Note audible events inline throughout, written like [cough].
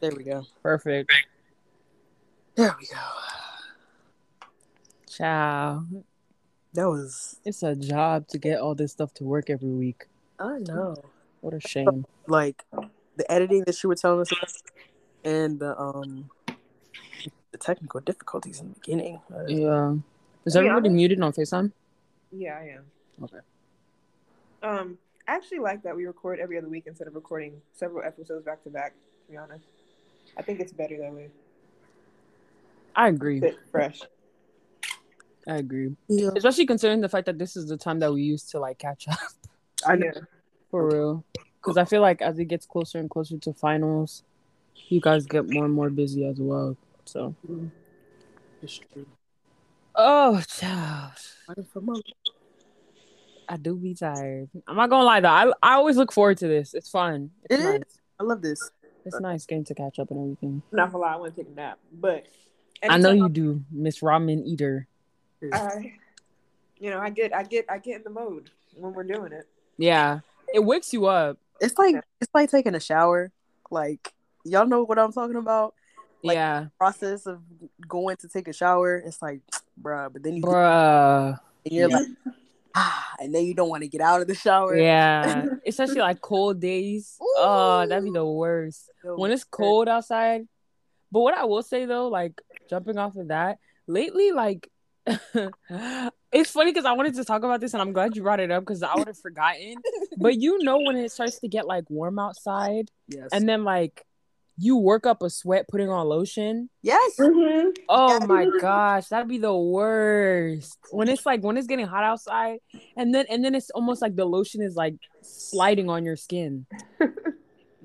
There we go. Perfect. There we go. Ciao. That was. It's a job to get all this stuff to work every week. I know. What a shame. Like the editing that you were telling us about, and the um the technical difficulties in the beginning. Yeah. Is everybody honest- muted on FaceTime? Yeah, I am. Okay. Um, I actually like that we record every other week instead of recording several episodes back to back. To be honest, I think it's better that way. I agree. Bit fresh. I agree. yeah. Especially considering the fact that this is the time that we use to like catch up [laughs] I know. Yeah. for real. Because I feel like as it gets closer and closer to finals, you guys get more and more busy as well. So, It's true. Oh, child. Fighting for money. I do be tired. I'm not gonna lie though. I I always look forward to this. It's fun. It's It nice. is. I love this. It's nice getting to catch up and everything. Not gonna lie, I want to take a nap, but I know you anytime do, Miss Ramen Eater. I, you know, I get, I get, I get in the mode when we're doing it. Yeah, it wakes you up. It's like it's like taking a shower. Like y'all know what I'm talking about. Like- yeah, Process of going to take a shower. It's like, [tsk] bruh. But then you bruh. and you're Yeah. like, [laughs] ah, and then you don't want to get out of the shower. Yeah, [laughs] especially like cold days. Oh, that'd be the worst when it's cold outside. But what I will say though, like jumping off of that, lately, like [laughs] it's funny because I wanted to talk about this and I'm glad you brought it up because I would have forgotten. But you know when it starts to get like warm outside Yes. and then like you work up a sweat putting on lotion. yes. Mm-hmm. Oh Yeah. my gosh, that'd be the worst. When it's like when it's getting hot outside and then and then it's almost like the lotion is like sliding on your skin. [laughs]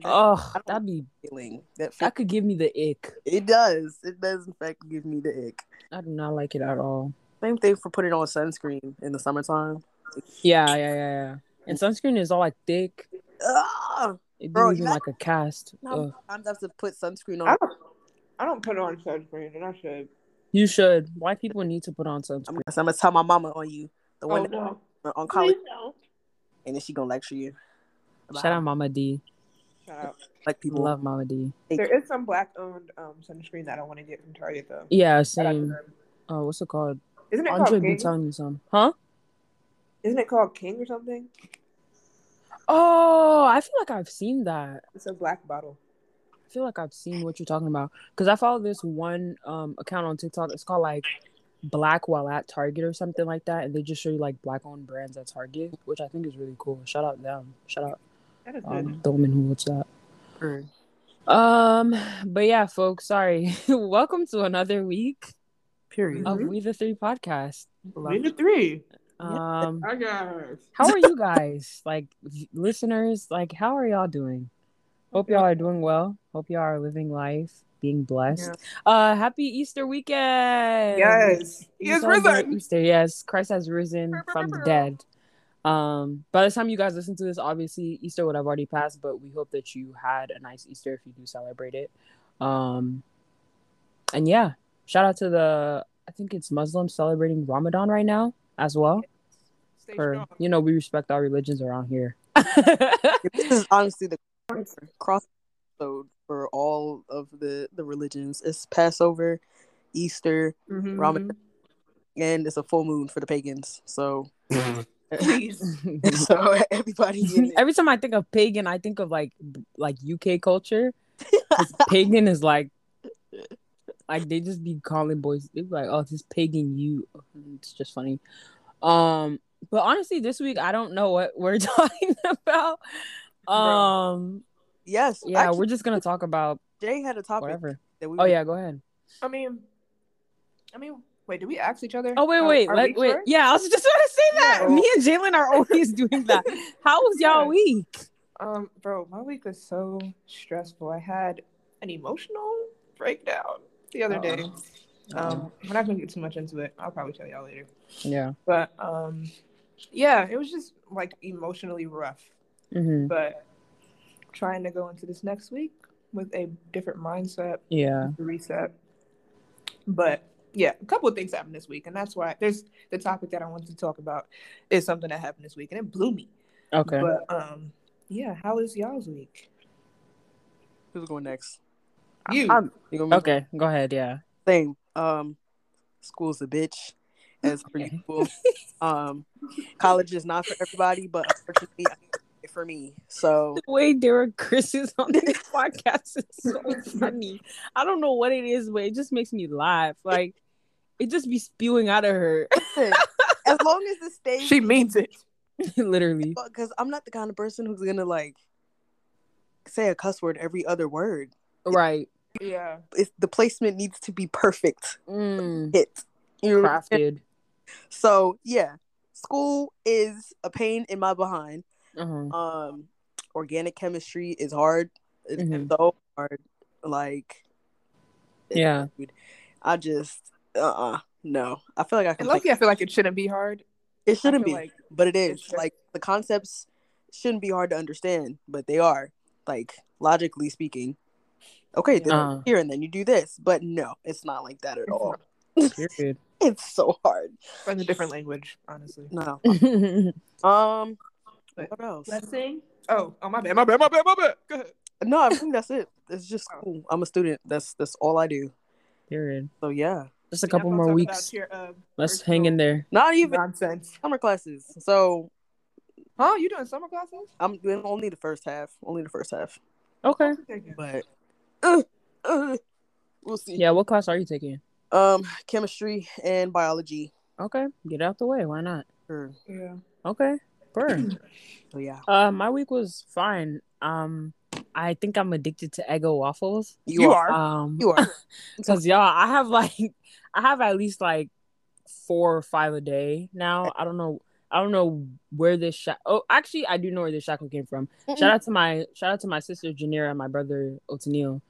Oh, that'd be feeling that that could give me the ick. it does. It does in fact give me the ick. I do not like it at all. Same thing for putting on sunscreen in the summertime. Yeah, yeah, yeah, yeah. And sunscreen is all like thick. Ah, It be Bro, leaving you like a cast. how Ugh. I have to put sunscreen I on. don't, I don't put on sunscreen, and I should. You should. White people need to put on I'm, sunscreen. I'm gonna tell my mama on you, the Oh one no! on college, Please and then she gonna lecture you. about Shout out Mama D. Shout out. Black people. Love Mama D. There is some black-owned um, sunscreen that I want to get from Target though. Yeah, Shout out to same. Oh, what's it called? Isn't it Andre called be King? telling me some. Huh? Isn't it called King or something? Oh, I feel like I've seen that. It's a black bottle. I feel like I've seen what you're talking about because I follow this one um account on TikTok. It's called like Black while at Target or something like that, and they just show you like black owned brands at Target, which I think is really cool. Shout out them. Shout out That is good. um the woman who wrote that. Mm. Um, but yeah, folks, sorry. [laughs] Welcome to another week Period. of Mhm. Oui the Three podcast. Love Need the three. Um, I guess. how are you guys? Like listeners, like how are y'all doing? Hope y'all are doing well. Hope y'all are living life, being blessed. Uh, happy Easter weekend. Yes. He has risen. Easter, yes. Christ has risen from the dead. Um, by the time you guys listen to this, obviously Easter would have already passed, but we hope that you had a nice Easter if you do celebrate it. Um, and yeah, shout out to the I think it's Muslims celebrating Ramadan right now as well. Stay For strong. you know, we respect our religions around here. [laughs] This is honestly the cross episode for all of the the religions. It's Passover, Easter, Mhm. Ramadan, and it's a full moon for the pagans. So, [laughs] so everybody. Every time I think of pagan, I think of like like UK culture. pagan is like like they just be calling boys they be like, oh, this pagan you. It's just funny. Um, but honestly, this week I don't know what we're [laughs] talking about. Um, Yes, yeah, actually, we're just gonna talk about Jay had a topic whatever. that we. Oh yeah, go ahead. I mean, I mean, wait. Did we ask each other? Oh wait, wait, let, wait. were? Yeah, I was just gonna say that. Yeah. Me and Jalen are always doing that. [laughs] How was y'all Yeah. week? Um, bro, my week was so stressful. I had an emotional breakdown the other day. Uh-oh. Um, we're not gonna get too much into it. I'll probably tell y'all later. Yeah. But um, yeah, it was just like emotionally rough. hmm But trying to go into this next week with a different mindset, Yeah. reset. But yeah, a couple of things happened this week, and that's why there's the topic that I wanted to talk about is something that happened this week, and it blew me. Okay. But um, yeah, how is y'all's week? Who's going next? You. I'm, you gonna be Okay, go ahead. Yeah. same. Um, school's a bitch, as per Okay. usual. [laughs] um, college is not for everybody, but unfortunately, it's for me. So The way Derek Chris is on this [laughs] podcast is so funny. I don't know what it is, but it just makes me laugh. Like it just be spewing out of her. listen, as long as it stays, She means it. [laughs] Literally. because I'm not the kind of person who's gonna like say a cuss word every other word. Right. Yeah. It's, the placement needs to be perfect. Mm, Hit. You know what I'm saying? crafted. So yeah, school is a pain in my behind. Uh-huh. Um, organic chemistry is hard. It's Mhm. so hard. Like, Yeah. dude, I just uh uh no. I feel like I can. Lucky, I feel like it shouldn't be hard. it shouldn't be, like but it is. just- Like the concepts shouldn't be hard to understand, but they are. Like logically speaking. Okay, then Uh. here and then you do this, but no, it's not like that at all. Period. [laughs] It's so hard. in a different language, honestly. No. [laughs] Um. But What else? Let's sing. Oh, oh my bad, my bad, my bad, my bad. Go ahead. No, I think that's it. It's just school. I'm a student. That's that's all I do. Period. So yeah. Just a couple gonna more weeks. your, uh, Let's hang in there. Not even Nonsense. summer classes. So Huh? You doing summer classes? I'm doing only the first half. Only the first half. Okay. But uh, uh, we'll see. Yeah, what class are you taking? Um, chemistry and biology. Okay. Get out the way. Why not? Sure. Yeah. Okay. Burn. So [clears throat] yeah. uh my week was fine. Um I think I'm addicted to Eggo waffles. You are. Um You are. [laughs] Cause y'all, I have like, [laughs] I have at least like four or five a day now. I don't know. I don't know where this shack. Oh, actually, I do know where this shackle came from. Shout out to my shout out to my sister Janira and my brother Otanil.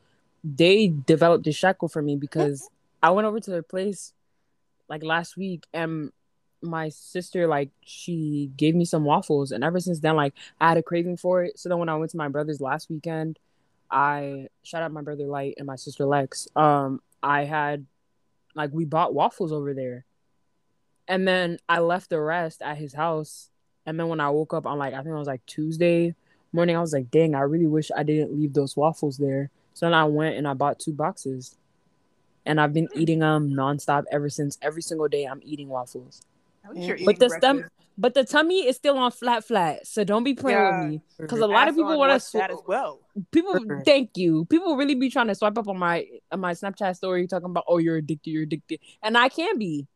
They developed this shackle for me because I went over to their place like last week and my sister like she gave me some waffles and ever since then like I had a craving for it. So then when I went to my brother's last weekend, I shout out my brother Light and my sister Lex. Um, I had like we bought waffles over there, and then I left the rest at his house. And then when I woke up on like I think it was like Tuesday morning, I was like, dang, I really wish I didn't leave those waffles there. So then I went and I bought two boxes, and I've been eating them nonstop ever since. Every single day, I'm eating waffles. At least you're But the stem- But the tummy is still on flat flat, so don't be playing Yeah. with me. Because a lot of people want to what's that as well. people thank you people really be trying to swipe up on my on my snapchat story talking about oh you're addicted you're addicted and i can be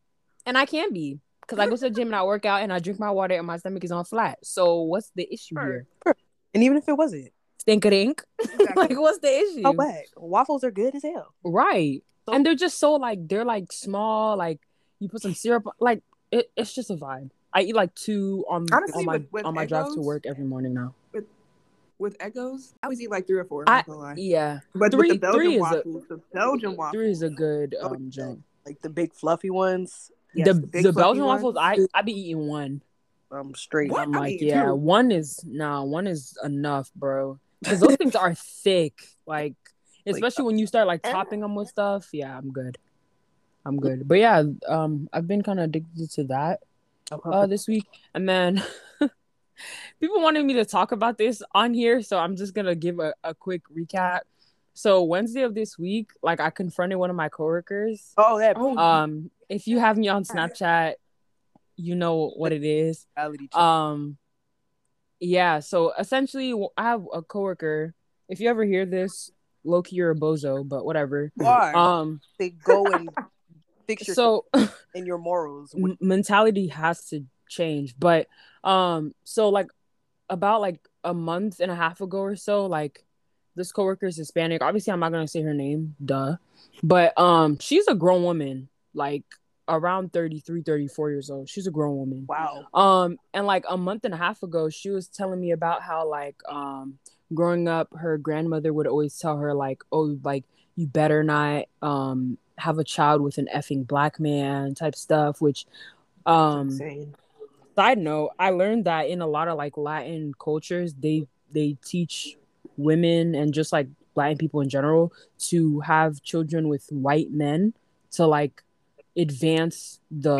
and i can be because i go to the gym and i work out and i drink my water and my stomach is on flat so what's the issue Sure. here [laughs] And even if it wasn't, stink a dink [laughs] Exactly. like what's the issue Oh, bad? Waffles are good as hell. right So- and they're just so like they're like small like you put some syrup like it, it's just a vibe i eat like two on, Honestly, on my with- with on my drive to work every morning now with Eggos, I always eat like three or four. I'm I- not gonna lie. yeah But three- with the three Belgian is a- waffles, the Belgian waffles, three is a good Oh, um jump Like the big fluffy ones. Yes, the big the Belgian ones. waffles, I I be eating one. I'm straight. What? I'm I like, yeah, two. one is nah, one is enough, bro. Because those things are thick, like especially when you start like topping them with stuff. Yeah, I'm good. I'm good. But yeah, um, I've been kind of addicted to that uh this week, and then [laughs] people wanted me to talk about this on here, so I'm just gonna give a, a quick recap. So Wednesday of this week, like I confronted one of my coworkers. Oh, that Um, if you have me on Snapchat, you know what it is. Um, yeah. So essentially, I have a coworker. If you ever hear this, Loki, you're a bozo, but whatever. Why? Um, they go and [laughs] fix your so [laughs] in your morals. m- mentality has to change. But um, so like about like a month and a half ago or so, like this coworker is Hispanic. Obviously, I'm not gonna say her name, duh. But um, she's a grown woman, like around 33, 34 years old. She's a grown woman. Wow. Um, and like a month and a half ago, she was telling me about how like um growing up, her grandmother would always tell her like, oh, like you better not um have a child with an effing black man type stuff, which um insane. side note, I learned that in a lot of like Latin cultures, they they teach women and just like Latin people in general to have children with white men to like advance the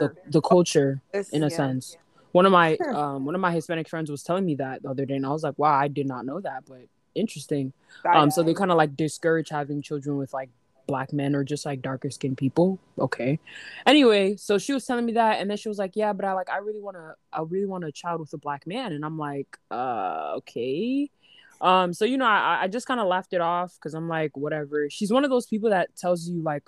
the, the culture It's- in a Yeah. sense. One of my Sure. um one of my Hispanic friends was telling me that the other day, and I was like, wow, I did not know that, but interesting. Side Um, so they kind of like discourage having children with like black men or just like darker skinned people. Okay. Anyway, so she was telling me that, and then she was like, "Yeah, but I like I really want to I really want a child with a black man," and I'm like, "Uh, okay." Um, so you know, I I just kind of laughed it off because I'm like, whatever. She's one of those people that tells you like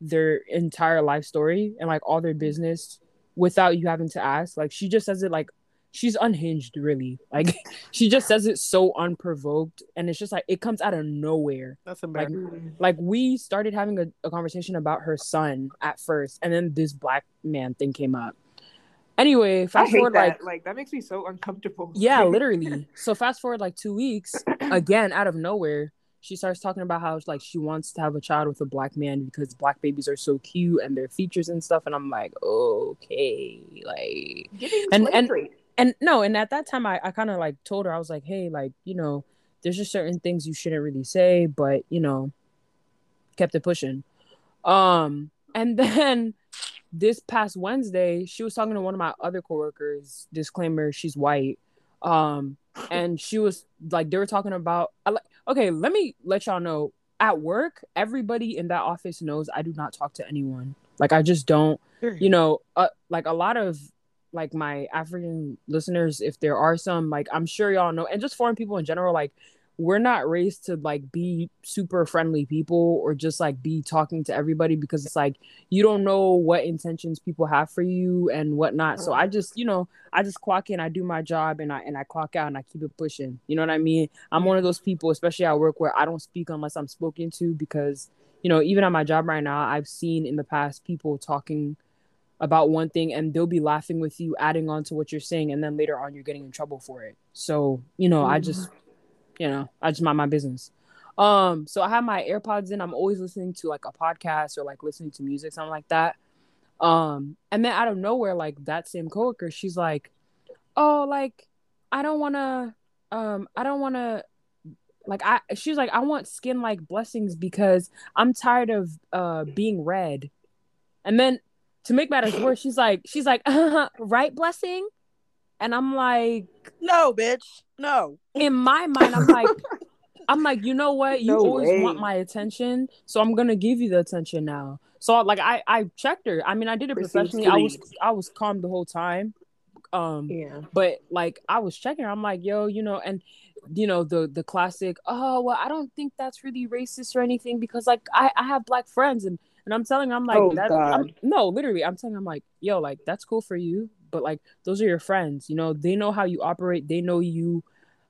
their entire life story and like all their business without you having to ask. Like she just says it like she's unhinged really like [laughs] she just says it so unprovoked and it's just like it comes out of nowhere That's like embarrassing. Mm. like we started having a, a conversation about her son at first and then this black man thing came up anyway fast forward that. like Like, that makes me so uncomfortable. yeah [laughs] literally so fast forward like two weeks again out of nowhere she starts talking about how like she wants to have a child with a black man because black babies are so cute and their features and stuff and i'm like okay like Giving And- and- and no and at that time i, I kind of like told her i was like hey like you know there's just certain things you shouldn't really say but you know kept it pushing um and [laughs] then this past wednesday she was talking to one of my other coworkers disclaimer she's white um [laughs] and she was like they were talking about I like okay let me let y'all know at work everybody in that office knows i do not talk to anyone. Like i just don't you know uh, like a lot of like my african listeners if there are some like i'm sure y'all know and just foreign people in general like we're not raised to like be super friendly people or just like be talking to everybody because it's like you don't know what intentions people have for you and whatnot. So i just you know i just clock in i do my job and i and i clock out and i keep it pushing. You know what i mean? I'm one of those people especially at work where i don't speak unless i'm spoken to because you know even at my job right now i've seen in the past people talking about one thing and they'll be laughing with you adding on to what you're saying and then later on you're getting in trouble for it. So you know i just mm-hmm. You know i just mind my business. Um so i have my airpods in. I'm always listening to like a podcast or like listening to music something like that. Um and then out of nowhere like that same coworker she's like oh like i don't want to um i don't want to like i she's like i want skin like blessings because i'm tired of uh being red. And then to make matters worse she's like she's like [laughs] right blessing and i'm like No, bitch. No. in my mind i'm like [laughs] i'm like you know what you No always way. want my attention so i'm gonna give you the attention now so like i i checked her i mean i did it Received professionally i was i was calm the whole time um Yeah. but like I was checking, her, I'm like, yo, you know, and you know the the classic. Oh well, I don't think that's really racist or anything because like I I have black friends and and I'm telling her, I'm like Oh, that. I'm, no, literally, I'm telling her, I'm like, yo, like that's cool for you, but like those are your friends. You know, they know how you operate. They know you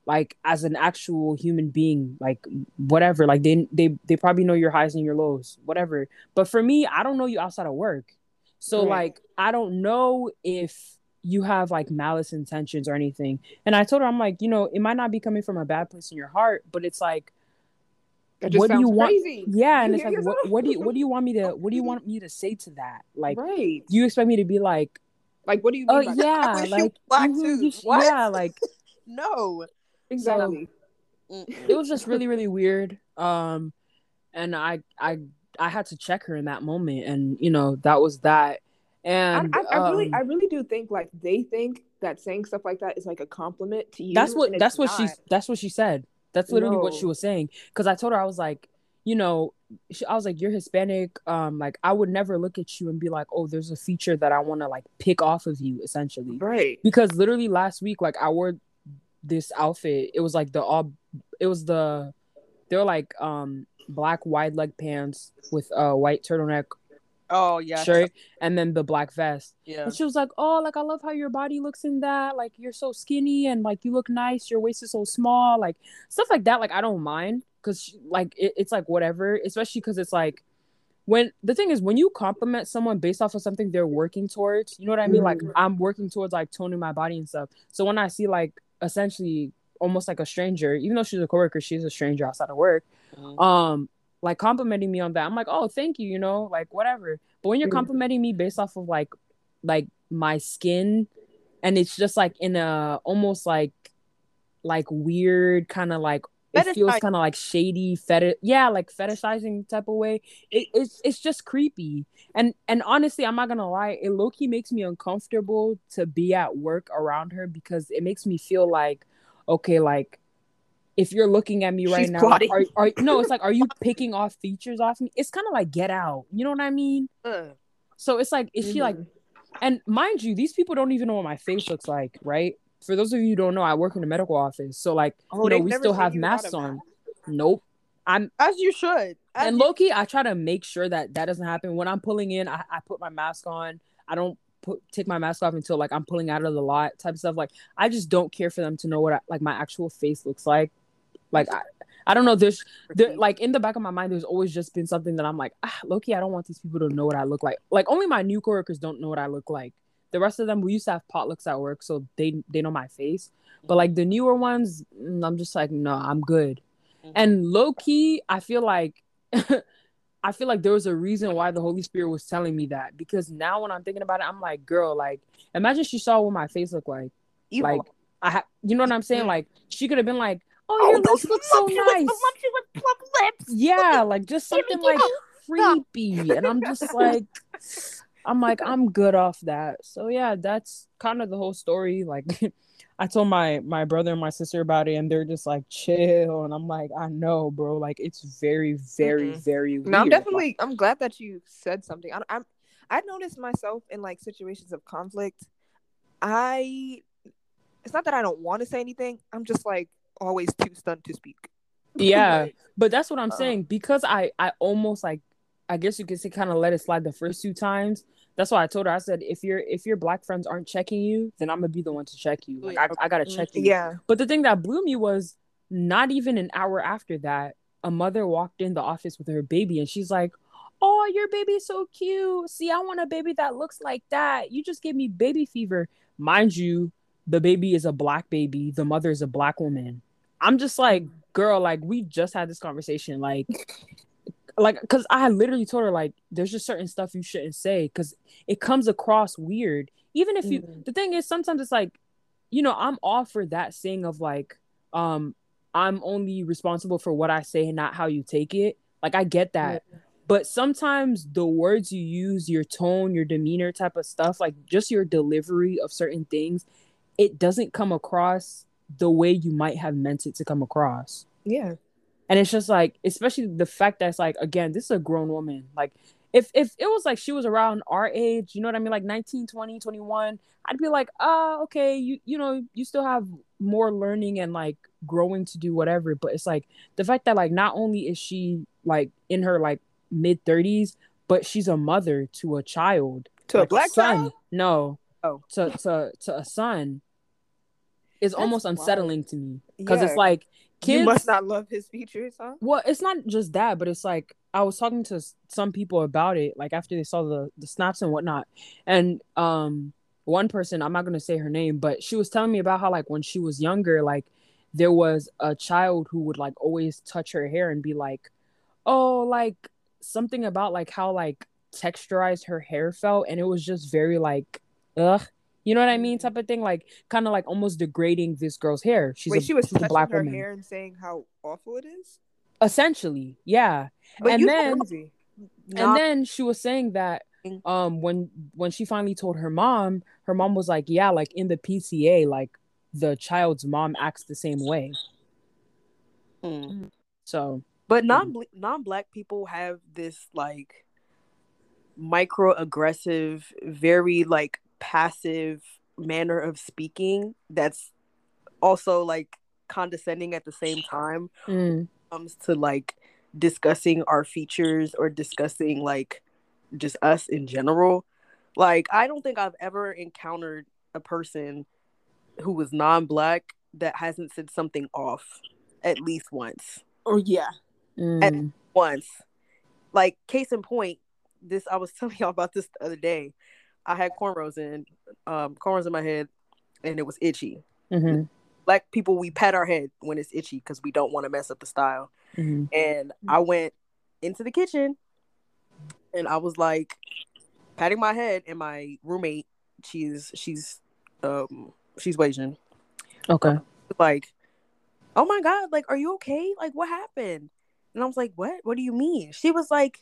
like as an actual human being like whatever like they they they probably know your highs and your lows whatever but for me i don't know you outside of work so Right. like i don't know if you have like malice intentions or anything and i told her i'm like you know it might not be coming from a bad place in your heart but it's like what do you want crazy. yeah and You it's like what, what do you what do you want me to [laughs] what do you want me to say to that like right. do you expect me to be like Like, what do you mean? oh by that? yeah you like [laughs] black mhm, too. yeah [laughs] like No. Exactly. Mm-mm. it was just really really weird um and i i i had to check her in that moment and you know that was that and I, I really, um, I really do think like they think that saying stuff like that is like a compliment to you. that's what that's what she not. that's what she said that's literally what she was saying because i told her i was like you know she, i was like you're hispanic um like i would never look at you and be like oh there's a feature that i want to like pick off of you essentially. Right. because literally last week like i wore this outfit. It was like the all it was the they were like um black wide leg pants with a white turtleneck Oh yeah. shirt and then the black vest. Yeah. and she was like oh like i love how your body looks in that. Like you're so skinny and like you look nice. Your waist is so small. Like stuff like that. Like i don't mind because like it, it's like whatever especially because it's like when the thing is when you compliment someone based off of something they're working towards you know what i mean like Mhm. i'm working towards like toning my body and stuff so when i see like essentially almost like a stranger even though she's a coworker she's a stranger outside of work Mhm. um like complimenting me on that i'm like oh thank you you know like whatever but when you're Mhm. complimenting me based off of like like my skin and it's just like in a almost like like weird kind of like it feels kind of like shady fetish yeah like fetishizing type of way. It, it's it's just creepy. And and honestly i'm not gonna lie it low-key makes me uncomfortable to be at work around her because it makes me feel like okay like if you're looking at me right She's now are, are, no it's like are you [laughs] picking off features off me? It's kind of like get out you know what i mean? So it's like is mm-hmm. she like mm-hmm. and mind you these people don't even know what my face looks like right for those of you who don't know, I work in the medical office. So like, oh, you know, we still have masks on. Nope. I'm as you should. As and Loki, I try to make sure that that doesn't happen. When I'm pulling in, I, I put my mask on. I don't put take my mask off until like I'm pulling out of the lot type of stuff. Like I just don't care for them to know what I, like my actual face looks like. Like I, I don't know. There's there, like in the back of my mind, there's always just been something that I'm like, ah, Loki. I don't want these people to know what I look like. Like only my new coworkers don't know what I look like. The rest of them, we used to have potlucks at work, so they they know my face. But like the newer ones, mm, I'm just like, no, I'm good. Mm-hmm. And low key, I feel like [laughs] I feel like there was a reason why the Holy Spirit was telling me that because now when I'm thinking about it, I'm like, girl, like imagine she saw what my face looked like. Evil. Like I ha- you know what I'm saying? Mm-hmm. Like she could have been like, oh, oh your lips look so nice. Yeah, like just [laughs] something like creepy. And I'm just [laughs] like I'm like, I'm good off that. So yeah, that's kind of the whole story. Like [laughs] I told my my brother and my sister about it and they're just like chill and I'm like, I know, bro. Like it's very, very, mm-hmm. very weird. No, I'm definitely I'm glad that you said something. I, I'm I noticed myself in like situations of conflict. I it's not that I don't want to say anything. I'm just like always too stunned to speak. Yeah, [laughs] but that's what I'm uh, saying because I I almost like I guess you could say kind of let it slide the first two times. That's why I told her. I said, if your if your black friends aren't checking you, then I'm gonna be the one to check you. Like I, I gotta check mm-hmm. you. Yeah. But the thing that blew me was not even an hour after that, a mother walked in the office with her baby, and she's like, "Oh, your baby's so cute. See, I want a baby that looks like that. You just gave me baby fever." Mind you, the baby is a black baby. The mother is a black woman. I'm just like, girl, like we just had this conversation. Like like because i literally told her like there's just certain stuff you shouldn't say because it comes across weird. Even if you mm-hmm. the thing is sometimes it's like you know i'm all for that saying of like um i'm only responsible for what i say and not how you take it. Like i get that. Yeah. but sometimes the words you use your tone your demeanor type of stuff like just your delivery of certain things it doesn't come across the way you might have meant it to come across. Yeah and it's just like especially the fact that it's like again this is a grown woman. Like if if it was like she was around our age you know what i mean? Like 19 20 21 i'd be like ah uh, okay you you know you still have more learning and like growing to do whatever. But it's like the fact that like not only is she like in her like mid 30s but she's a mother to a child. To like a black son. child? no. Oh. To to to a son is That's almost unsettling wild. to me. Because yeah. it's like Kids, you must not love his features, huh? Well, it's not just that, but it's like I was talking to some people about it, like after they saw the the snaps and whatnot, and um, one person I'm not gonna say her name, but she was telling me about how like when she was younger, like there was a child who would like always touch her hair and be like, oh, like something about like how like texturized her hair felt, and it was just very like, ugh, you know what I mean? Type of thing, like kind of like almost degrading this girl's hair. She's Wait, a, she was touching black her woman. hair and saying how awful it is. Essentially, yeah. But and then, and then she was saying that mm. um when when she finally told her mom, her mom was like, "Yeah, like in the PTA, like the child's mom acts the same way." Mm. So, but non non black people have this like microaggressive, very like passive manner of speaking that's also like condescending at the same time mm. comes to like discussing our features or discussing like just us in general. Like i don't think i've ever encountered a person who was non-black that hasn't said something off at least once. Oh yeah. Mm. at once. Like case in point this i was [laughs] telling y'all about this the other day I had cornrows in, um, cornrows in my head, and it was itchy. Mm-hmm. Black people, we pat our head when it's itchy because we don't want to mess up the style. Mm-hmm. And I went into the kitchen, and I was like patting my head, and my roommate, she's she's um she's Asian. Okay. Like, "Oh my god, like, are you okay? Like, what happened?" And I was like, "What? What do you mean?" She was like,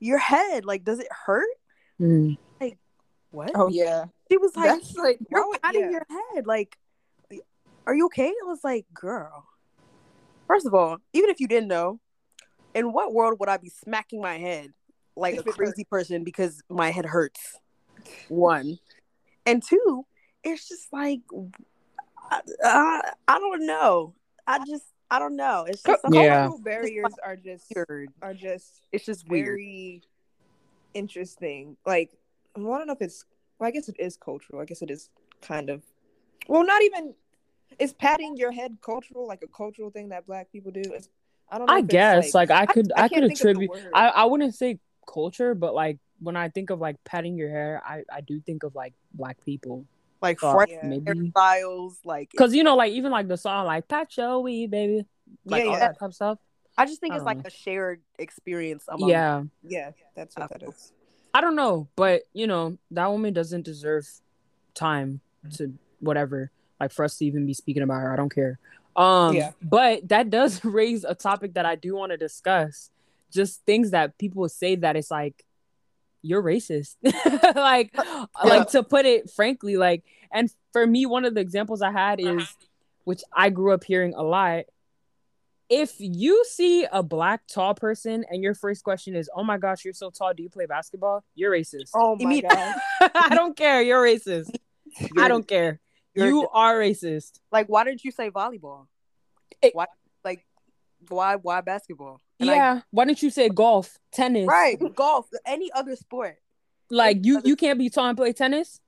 "Your head, like, does it hurt?" Mm. What? Oh yeah. She was like, That's like "You're oh, would- patting yeah. your head, like, are you okay?" I was like, "Girl, first of all, even if you didn't know, in what world would I be smacking my head like a crazy person because my head hurts?" One, and two, it's just like, I, I, I don't know. I just, I don't know. It's just something Yeah. Cultural barriers are just weird. are just It's just weird. very interesting. Like I don't know if it's well, I guess it is cultural. I guess it is kind of well, not even is patting your head cultural, like a cultural thing that black people do. It's, I don't know. I guess like, I could I, can't could think of the attribute. I, I wouldn't say culture, but like when I think of like patting your hair, I, I do think of like black people. Like Fuck, fresh Yeah. maybe hairstyles, like because you know like even like the song like pat your weed baby like Yeah, all yeah. that type of stuff. I just think I it's don't like know. a shared experience among Yeah, yeah, that's what uh, that is. I don't know, but you know that woman doesn't deserve time mm. to whatever like for us to even be speaking about her. I don't care. Um, Yeah. but that does [laughs] raise a topic that I do want to discuss. Just things that people say that it's like you're racist, [laughs] like uh, uh, like to put it frankly, like and for me, one of the examples I had uh-huh. is which I grew up hearing a lot. If you see a black tall person and your first question is, "Oh my gosh, you're so tall. Do you play basketball?" You're racist. Oh my god. [laughs] I don't care. You're racist. [laughs] I You're- don't care. You are racist. Like, why didn't you say volleyball? It- why, like, why, why basketball? And I- yeah. Why didn't you say golf, tennis? right. Golf, any other sport, Like you, you can't be tall and play tennis.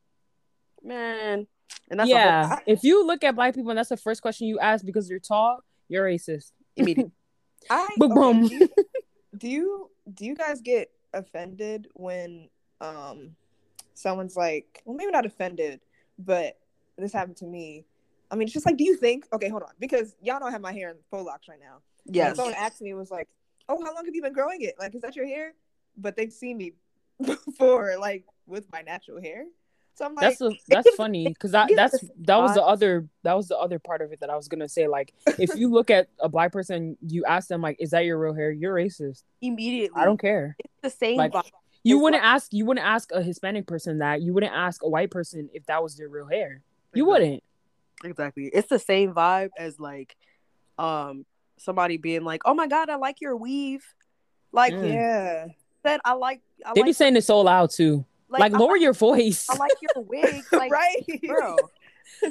man. And that's yeah. whole, if you look at black people and that's the first question you ask because you're tall, you're racist. Immediate. [laughs] I Boom, okay, do, you, [laughs] do you do you guys get offended when um someone's like well maybe not offended but this happened to me. I mean it's just like do you think okay hold on because y'all I have my hair in faux locks right now. Yeah. Someone asked me was like oh how long have you been growing it? Like is that your hair? But they've seen me [laughs] before like with my natural hair so I'm like That's a, that's [laughs] funny because that that's that was the other that was the other part of it that I was gonna say. Like if you look at a black person, you ask them like, "Is that your real hair?" You're racist. Immediately. I don't care. It's the same. Like, vibe. You wouldn't like- ask you wouldn't ask a Hispanic person that. You wouldn't ask a white person if that was their real hair. You wouldn't. Exactly. It's the same vibe as like, um, somebody being like, "Oh my god, I like your weave." Like Mm. yeah said, I like. I They like, be saying it so loud too. Like, I lower like- your voice. I like your wig. [laughs] Like, right girl.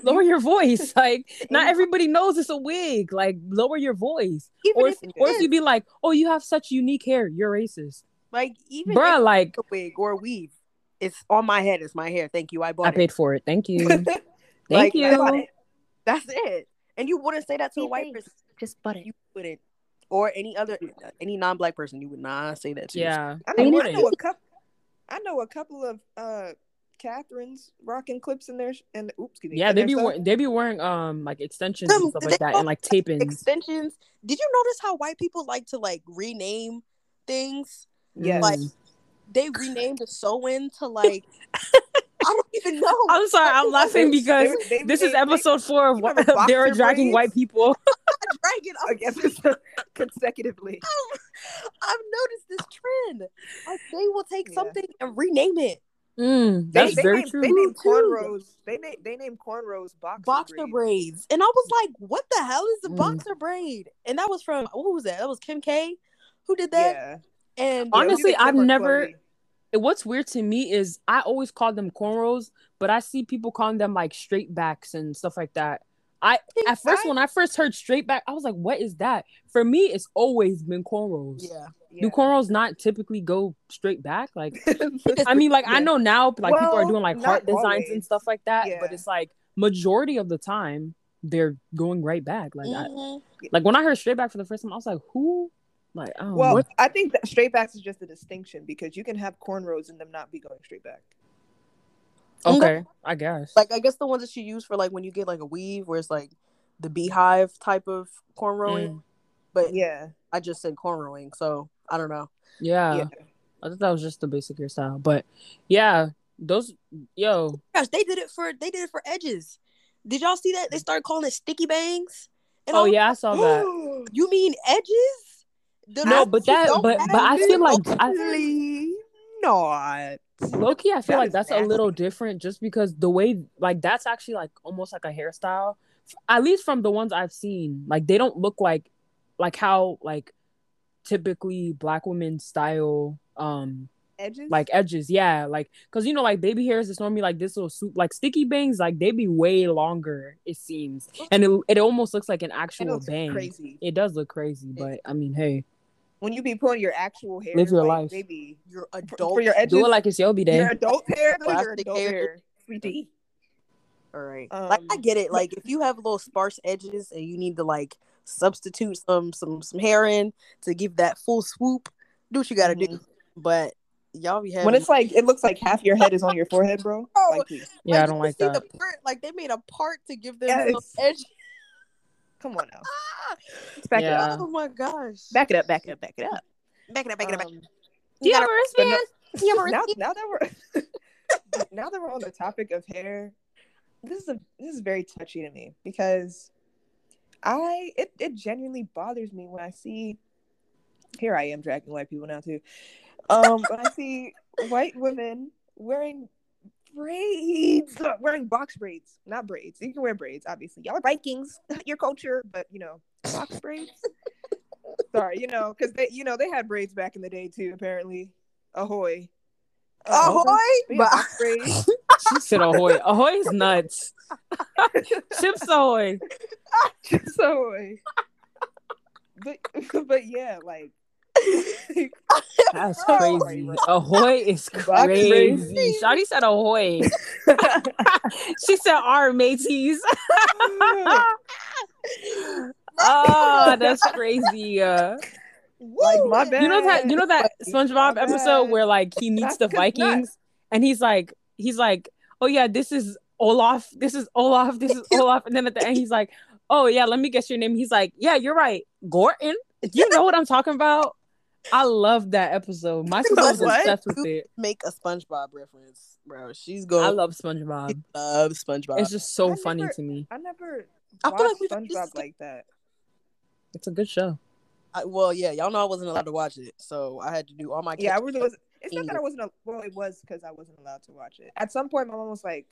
lower your voice. [laughs] Like not everybody knows it's a wig. Like lower your voice. Even Or if, if, it or if is, you be like, "Oh, you have such unique hair," you're racist, like, even bruh. if Like it's a wig or a weave, it's on my head. It's my hair. Thank you. I bought I it. paid for it. Thank you. [laughs] Thank Like, you. I bought it. That's it. And you wouldn't say that to a white person. just butt it You wouldn't. Or any other, any non-black person, you would not say that to. Yeah. I They know, I wouldn't. know a couple. I know a couple of uh Catherines rocking clips in their sh- and oops. Yeah, they be wearing they be wearing um like extensions and stuff like that and like tape ins. Extensions. Did you notice how white people like to like rename things? Yeah, Like they renamed the sew-in to like [laughs] I don't even know. I'm sorry, I'm laughing because they- they- this is they- episode four of what they were [laughs] dragging white people. Dragging. I I'm guess it's consecutively. I've noticed this trend. Like they will take Yeah. something and rename it. Mm, They, that's they very named, true. They named Too. cornrows. They named they named cornrows boxer, Boxer braids. braids. And I was like, what the hell is a Mm. boxer braid? And that was from what was that? That was Kim K who did that. Yeah. And Yeah, it was Honestly, either I've never- Chloe. What's weird to me is I always call them cornrows, but I see people calling them like straight backs and stuff like that. I at first I- when I first heard straight back, I was like, "What is that?" For me, it's always been cornrows. yeah. Do Yeah. cornrows not typically go straight back? Like [laughs] I mean, like I know now, like people are doing like heart designs and stuff like that, but it's like majority of the time they're going right back. Like, I, Mhm. like when I heard straight back for the first time, I was like, who? Like, I don't well, know. I think that straight backs is just a distinction because you can have cornrows and them not be going straight back. Okay, I guess. Like I guess the ones that you use for like when you get like a weave where it's like the beehive type of cornrowing. Mm, But Yeah. I just said cornrowing, so I don't know. yeah, yeah. I thought that was just the basic hairstyle, but yeah, those yo, Gosh, they did it for they did it for edges. Did y'all see that? They started calling it sticky bangs. And Oh I'm yeah, I saw that. [gasps] You mean edges? The No, but that- but- but I feel like- I- Absolutely not. Low key, I feel That like that's a little different just because the way like that's actually like almost like a hairstyle. At least from the ones I've seen. Like they don't look like like how like typically black women style um Edges. like edges. Yeah, like cuz you know like baby hairs is normally like this little suit like sticky bangs like they be way longer it seems. And it it almost looks like an actual bang. crazy. It does look crazy, but I mean, hey, When you be pulling your actual hair, Live your like, life. baby. Your adult. for your edges, do it like it's Yobi Day. your adult hair, though, your Plastic adult hair. hair, sweetie. All right. like I Um, get it. Like if you have little sparse edges and you need to like substitute some some some hair in to give that full swoop, do what you got to do. But y'all be having When it's like it looks like half your head is on your forehead, bro. Oh, Like, please, Yeah, I don't like that. The part, like they made a part to give them some Yes. edge. Come on now. Ah! Let's back it Yeah. up. Oh my gosh! Back it up. Back it up. Back it up. back it up, back it up. Um, Do you have a wristband? Do you have a now, now that we're [laughs] now that we're on the topic of hair, this is a this is very touchy to me because I it, it genuinely bothers me when I see here I am dragging white people now too. Um when I see [laughs] white women wearing braids wearing box braids, not braids. You can wear braids, obviously. Y'all are Vikings, [laughs] your culture, but you know, box braids. Sorry, you know, because they you know they had braids back in the day too, apparently. Ahoy. Ahoy! but yeah, But box braids. [laughs] She said ahoy. Ahoy is nuts. [laughs] Chips ahoy. so but but yeah like That's crazy. Ahoy is Box crazy. braids. Shawty said ahoy. [laughs] she said our mateys. oh, [laughs] that's crazy. Uh, like my bad you know that you know that SpongeBob episode bad. where like he meets the That's 'cause not. Vikings and he's like he's like, "Oh yeah, this is Olaf. This is Olaf. This is Olaf." And then at the end he's like, "Oh yeah, let me guess your name." He's like, "Yeah, you're right. Gorton." You know what I'm talking about? I love that episode. My [laughs] sister was What? obsessed with it. Make a SpongeBob reference, bro. She's going. I love SpongeBob. to love SpongeBob. It's just so I funny never- to me. I never I feel like watched we- SpongeBob is- like that. It's a good show. I, well, yeah, y'all know I wasn't allowed to watch it, so I had to do all my. Yeah, I really was. It's not that I wasn't. A, well, it was because I wasn't allowed to watch it. At some point, my mom was like,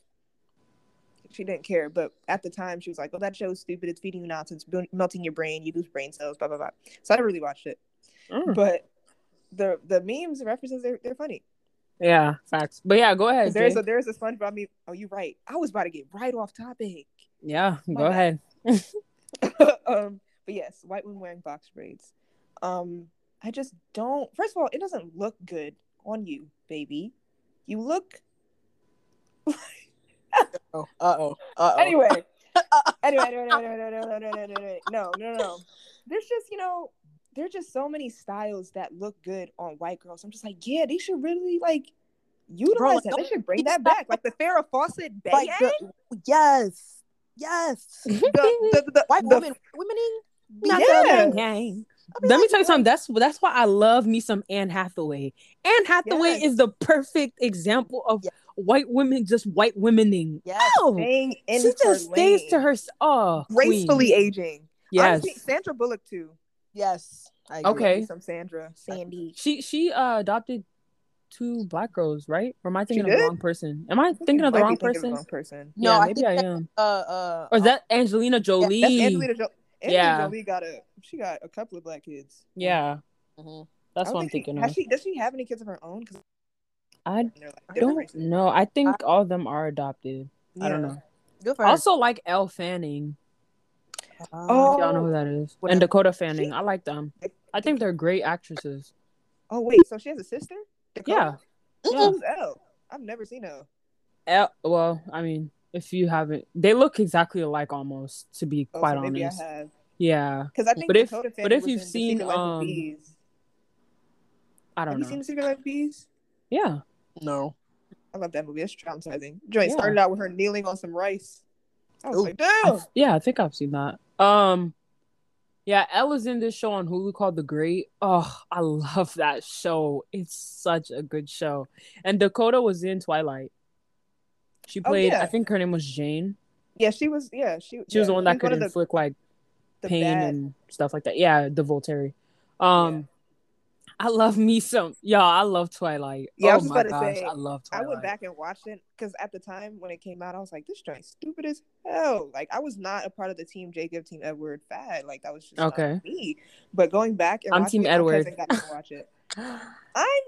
she didn't care, but at the time, she was like, "Oh, that show's stupid. It's feeding you nonsense, melting your brain. You lose brain cells. Blah blah blah." So I never really watched it, Mm. but the the memes, the references, they're they're funny. Yeah, facts. But yeah, go ahead. There's Jay. a there's a SpongeBob meme. Oh, you're right. I was about to get right off topic. Yeah, My go bad. ahead. [laughs] um, but yes, white women wearing box braids. Um, I just don't. First of all, it doesn't look good on you, baby. You look. [laughs] Oh, uh oh, uh oh. [laughs] Anyway, anyway, anyway, no, no, no, no, no, no, no, no, no, no, no. There's just you know, there's just so many styles that look good on white girls. I'm just like, yeah, they should really like utilize like, that. They should bring that back, like the Farrah Fawcett bang. [laughs] like the, yes, yes. [laughs] the, the, the, White the- woman, womening. Not Yeah. the bang gang. Let me tell you something. That's that's why I love me some Anne Hathaway. Anne Hathaway Yes. is the perfect example of Yeah. white women just white womening. Yes. Oh, she her just stays lane. to her. Oh, gracefully queen. aging. Yes, Honestly, Sandra Bullock too. Yes. I. Okay. Some Sandra, Sandy. she she uh adopted two black girls, right? Or am I thinking of did? the wrong person? Am I thinking of the wrong person? the wrong person. No, yeah, I maybe I that- am. Uh, uh, Or is that Angelina Jolie? That's Angelina Jolie. Angelina Yeah. Jolie got a. She got a couple of black kids. Yeah, mhm. that's what I'm think she- thinking has of. She, does she have any kids of her own? Because I like don't races. know. I think all of them are adopted. I don't know. Good for I her. also like Elle Fanning. Oh. Y'all know who that is. What And? Dakota Fanning. I like them. I think they're great actresses. Oh wait, so she has a sister? Yeah. Dakota? Yeah. Who's Elle? I've never seen Elle. Elle, well, I mean, if you haven't, they look exactly alike almost, to be Oh, quite so maybe honest. I have. Yeah. Because I think But if- Dakota but if you've seen, Secret Life um, Bees. I don't know. Have you know. seen The Secret Life of Bees? Yeah. No. I love that movie. It's traumatizing. Joint Yeah. started out with her kneeling on some rice. I was Ooh. like, damn. th- yeah, I think I've seen that. Um, yeah, Elle's in this show on Hulu called The Great. Oh, I love that show. It's such a good show. And Dakota was in Twilight. She Oh, played, yeah. I think her name was Jane. Yeah, she was. Yeah, she. She was the one that could of the- inflict like The pain bad- and stuff like that. Yeah, the Volturi. Um, I love me some. Y'all, I love Twilight. Yeah, I oh was just my about to gosh, say, I love Twilight. I went back and watched it because at the time when it came out, I was like, "This joint stupid as hell." Like, I was not a part of the Team Jacob, Team Edward fad. Like, that was just Okay. me. But going back and I'm Team Edward. cousin got to watch it. [gasps] I'm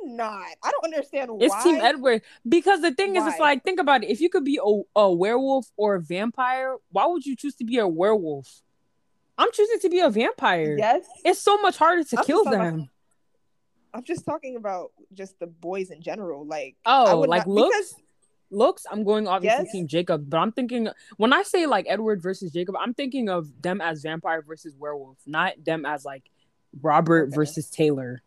not. I don't understand why. It's Team Edward because the thing is, it's like think about it. If you could be a, a werewolf or a vampire, why would you choose to be a werewolf? I'm choosing to be a vampire. Yes, It's so much harder to I'm kill them. I'm just talking about just the boys in general. Like, Oh, I would like not, looks? because Looks, I'm going obviously Yes. Team Jacob, but I'm thinking when I say like Edward versus Jacob, I'm thinking of them as vampire versus werewolf, not them as like Robert Okay. versus Taylor.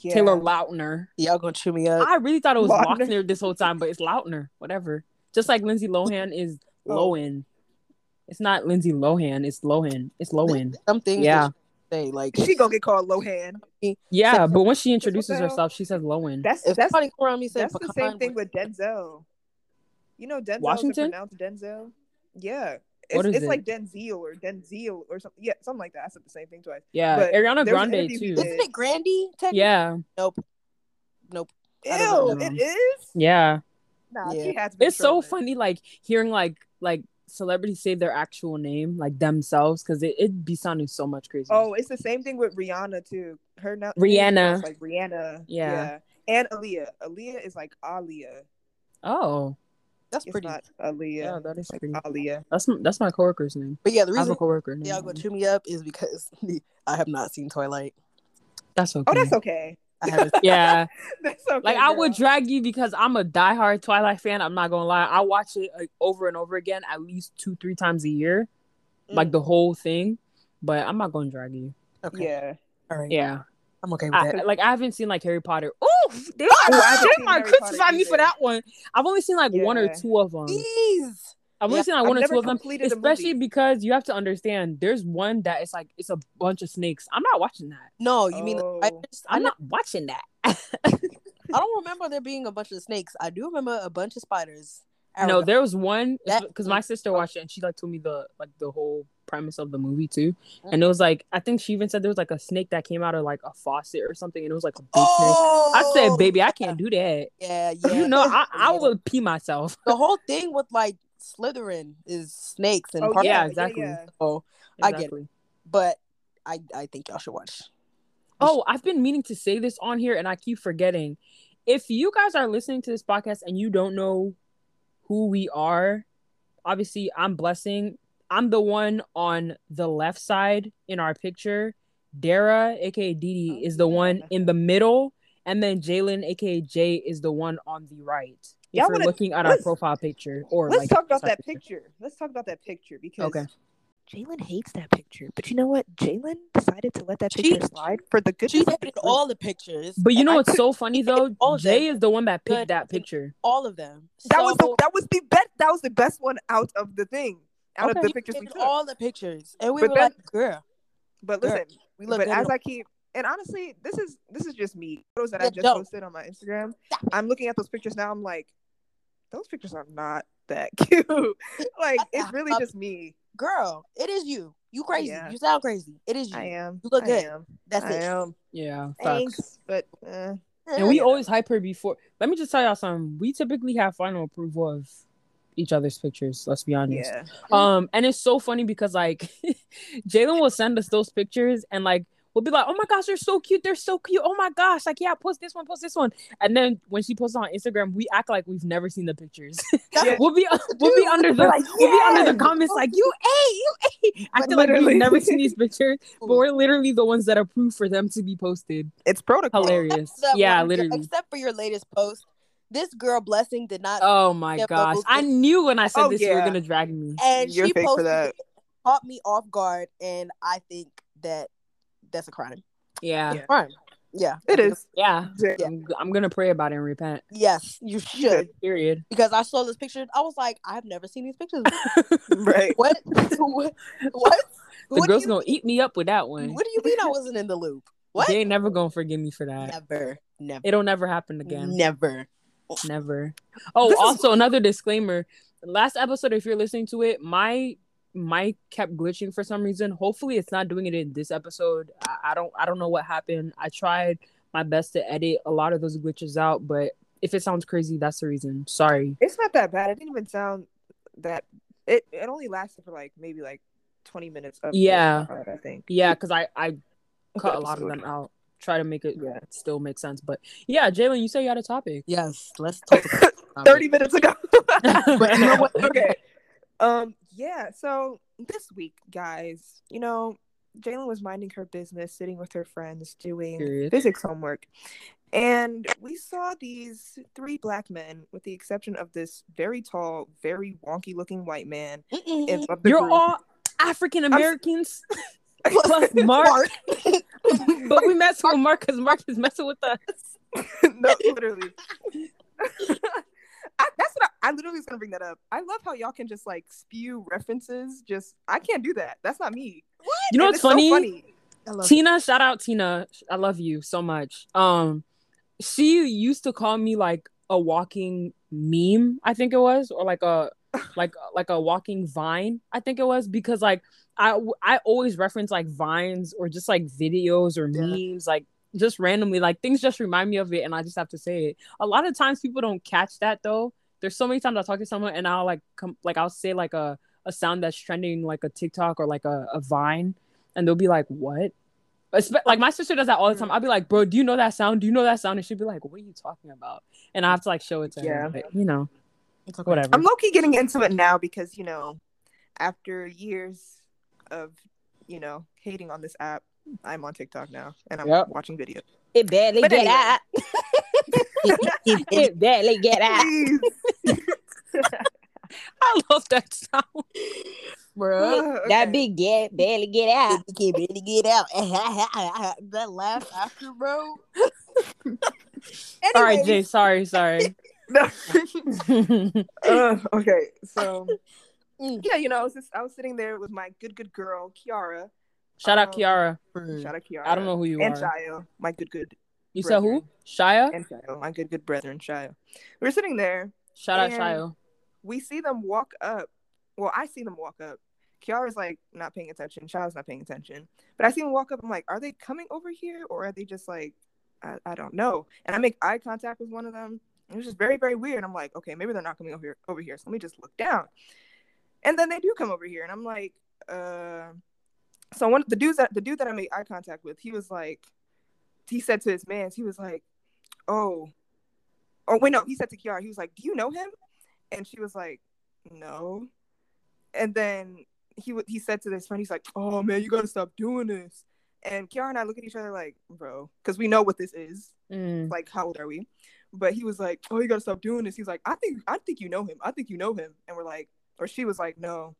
yeah. Taylor Lautner. Y'all gonna chew me up. I really thought it was Lautner. Lochner this whole time, but it's Lautner. Whatever. Just like Lindsay Lohan is Oh. Lohan. It's not Lindsay Lohan. It's Lohan. It's Lohan. Some things Yeah. That say like she gonna get called Lohan. Yeah, but when she introduces herself, she says Lohan. That's if that's somebody come around me saying that's the same thing with Denzel. You know Denzel Washington? pronounced Denzel. Yeah, it's, What is it's it? like Denzel or Denzel or something. Yeah, something like that. I said the same thing twice. Yeah, but Ariana there Grande too. isn't it Grandy? Yeah, Nope. Nope. Ew, I don't know. it is. yeah. Nah, Yeah. she has. It's so funny, like hearing like like celebrities say their actual name, like themselves, because it it be sounding so much crazy. Oh, it's the same thing with Rihanna too. Her now Rihanna. like Rihanna. Yeah. and Aaliyah. Aaliyah is like Aaliyah. oh, That's It's pretty. not Aaliyah. yeah, that is Like pretty. Aaliyah. That's that's my coworker's name. But yeah, the reason I have reason a coworker name. y'all gonna chew me up is because [laughs] I have not seen Twilight. That's okay. Oh, that's okay. I yeah. [laughs] That's okay. Like I would drag you because I'm a diehard Twilight fan. I'm not gonna lie. I watch it like, over and over again, at least two, three times a year, like Mm, the whole thing. But I'm not gonna drag you. okay. Yeah. All right. Yeah, I'm okay with I, that. like I haven't seen like Harry Potter. Ooh, they Ooh, I haven't they might crucify me for that one. I've only seen like one or two of them. Please. I've only Yeah, seen like I've one or never two of them, completed especially because you have to understand. There's one that is like it's a bunch of snakes. I'm not watching that. No, you mean the Oh. spiders? I'm I'm not. not watching that. [laughs] I don't remember there being a bunch of snakes. I do remember a bunch of spiders. I no, remember- there was one because my sister watched it and she like told me the like the whole premise of the movie too. Mm. And it was like I think she even said there was like a snake that came out of like a faucet or something, and it was like a big snake. Oh, I said, oh! "Baby, I can't do that." Yeah, yeah. You know, I, I Yeah. would pee myself. The whole thing with like Slytherin is snakes and Oh part- yeah, yeah, exactly. yeah. Oh, I get it. But I I think y'all should watch. Oh, I've been meaning to say this on here and I keep forgetting. If you guys are listening to this podcast and you don't know who we are, obviously I'm blessing. I'm the one on the left side in our picture. Dara, aka Didi, Oh, is the oh, yeah. one in the middle, and then Jalen, aka Jay, is the one on the right. If Y'all you're wanna- looking at our profile picture, or Let's like talk about that picture. Let's talk about that picture because Okay. Jalen hates that picture. But you know what? Jalen decided to let that She- picture slide for the good. She hated all the pictures. But you know what's so funny though? all Jay is the one that picked Good. that picture. all of them. That was the that was the best. That was the best one out of the thing. Out Okay. of the pictures we took. all the pictures, and we But were then- like, "Girl, but Girl, listen, we look but as I keep and honestly, this is this is just me. Photos that I Yeah, just dope. posted on my Instagram. I'm looking at those pictures now. I'm like, those pictures are not that [laughs] cute. like it's really just me. girl, it is you. You crazy. Yeah. You sound crazy. It is you. I am. You look I good. am. That's I it. am. Yeah, facts. Thanks, but uh, And we always hype her before. Let me just tell y'all something. We typically have final approval of each other's pictures. Let's be honest. yeah. Um, and it's so funny because like [laughs] Jalen will send us those pictures and like we'll be like, "Oh my gosh, they're so cute! They're so cute! Oh my gosh! Like, yeah, post this one, post this one." And then when she posts on Instagram, we act like we've never seen the pictures. [laughs] Yeah. we'll be uh, [laughs] we'll be under the We're like, we'll be under the comments like, "You a you a," acting like literally. we've never seen these [laughs] pictures, but we're literally the ones that approve for them to be posted. It's protocol. Hilarious. Yeah, one, literally. Except for your latest post, this girl blessing did not, Oh my gosh. I knew when I said Oh, this you were gonna drag me. and You're she fake for posted that. it, caught me off guard, and I think that that's a crime. Yeah. Yeah. Crime. Yeah, It is. Yeah. Yeah. I'm, I'm gonna pray about it and repent. Yes, you should. Period. Because I saw this picture, I was like, I've never seen these pictures. [laughs] Right. what? what? What? The What girl's gonna eat me up with that one. What do you mean I wasn't in the loop? What? They ain't never gonna forgive me for that. Never, never, It'll never happen again. never. Never. Oh, This is- also another disclaimer. Last episode, if you're listening to it, my mic kept glitching for some reason. Hopefully, it's not doing it in this episode. I, I don't I don't know what happened. I tried my best to edit a lot of those glitches out, but if it sounds crazy, that's the reason. Sorry. It's not that bad. It didn't even sound that. It it only lasted for like maybe like twenty minutes. Of Yeah. part, I think. Yeah, because I I cut a lot of episode. them out. Try to make it Yeah. still make sense, but yeah, Jalen, you say you had a topic. Yes, let's talk about. [laughs] Thirty minutes ago. [laughs] But you know what? okay. Um. Yeah. So this week, guys, you know, Jalen was minding her business, sitting with her friends, doing Period. physics homework, and we saw these three black men, with the exception of this very tall, very wonky-looking white man. You're group. all African Americans [laughs] plus [laughs] Mark, [laughs] but we mess with Mark because Mark is messing with us. no, literally. I, that's what I, I literally was gonna bring that up. I love how y'all can just like spew references. Just I can't do that. That's not me. What? You know And what's it's so funny? funny. I love it. Tina, shout out Tina. I love you so much. Um, she used to call me like a walking meme, I think it was, or like a [laughs] like like a walking vine, I think it was, because like I I always reference like vines or just like videos or Yeah. memes, like just randomly, like things just remind me of it, and I just have to say it. A lot of times people don't catch that though. There's so many times I talk to someone and I'll like come like I'll say like a a sound that's trending like a TikTok or like a, a vine, and they'll be like, "What?" Like my sister does that all the time. Mm. I'll be like, "Bro, do you know that sound? Do you know that sound?" And she'll be like, "What are you talking about?" And I have to like show it to Yeah. her. But, you know, It's okay. whatever. I'm low key getting into it now because you know, after years of you know hating on this app, I'm on TikTok now and I'm Yep. watching videos. It barely But get anyway. out. [laughs] it barely get out. [laughs] I love that sound. Bro. Okay. That big get barely get out. You can't really get out. [laughs] that laugh after, bro. All right, Jay. Sorry, sorry. Uh, okay, so Mm. yeah, you know, I was just I was sitting there with my good good girl Kiara. Shout out Um, Kiara. Shout out Kiara. I don't know who you and are. Shia, my good good You said who? brethren. Shia? and Shia, my good good brethren Shia. We're sitting there. Shout out and- Shia. We see them walk up. Well, I see them walk up. Kiara's like not paying attention. Shia's not paying attention. But I see them walk up. I'm like, are they coming over here or are they just like, I, I don't know. And I make eye contact with one of them. It was just very very weird. I'm like, okay, maybe they're not coming over here over here. So let me just look down. And then they do come over here, and I'm like, uh. So one of the dudes that the dude that I made eye contact with, he was like, he said to his man, he was like, oh, oh wait no, he said to Kiara, he was like, do you know him? And she was like, no. And then he w- he said to this friend, he's like, oh man, you gotta stop doing this. And Kiara and I look at each other like, bro, because we know what this is. Mm. Like, how old are we? But he was like, oh, you gotta stop doing this. He's like, I think I think you know him. I think you know him. And we're like, or she was like, no.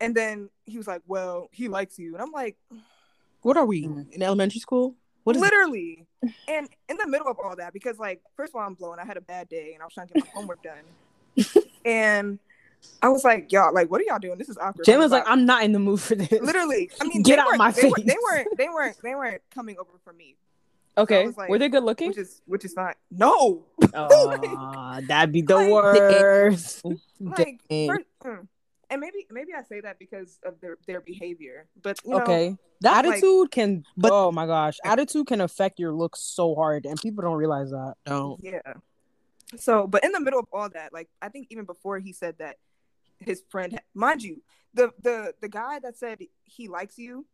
And then he was like, well, he likes you. And I'm like, What are we Mm. in elementary school? What is literally and in the middle of all that because like first of all i'm blown i had a bad day and i was trying to get my homework done [laughs] and i was like y'all like what are y'all doing this is awkward Jalen's like, I'm not in the mood for this. blah, blah. literally i [laughs] mean Get out weren't- my they, were, they face. weren't they weren't they weren't coming over for me Okay. was like- Were they good looking? which is which is not no Aw, that'd be the [laughs] Like- worst. like first, mm, and maybe maybe i say that because of their their behavior but you know, okay. The Like- attitude can, But but oh my gosh, attitude can affect your looks so hard, and people don't realize that. no. Yeah. So, but in the middle of all that, like I think even before he said that, his friend, mind you, the the the guy that said he likes you,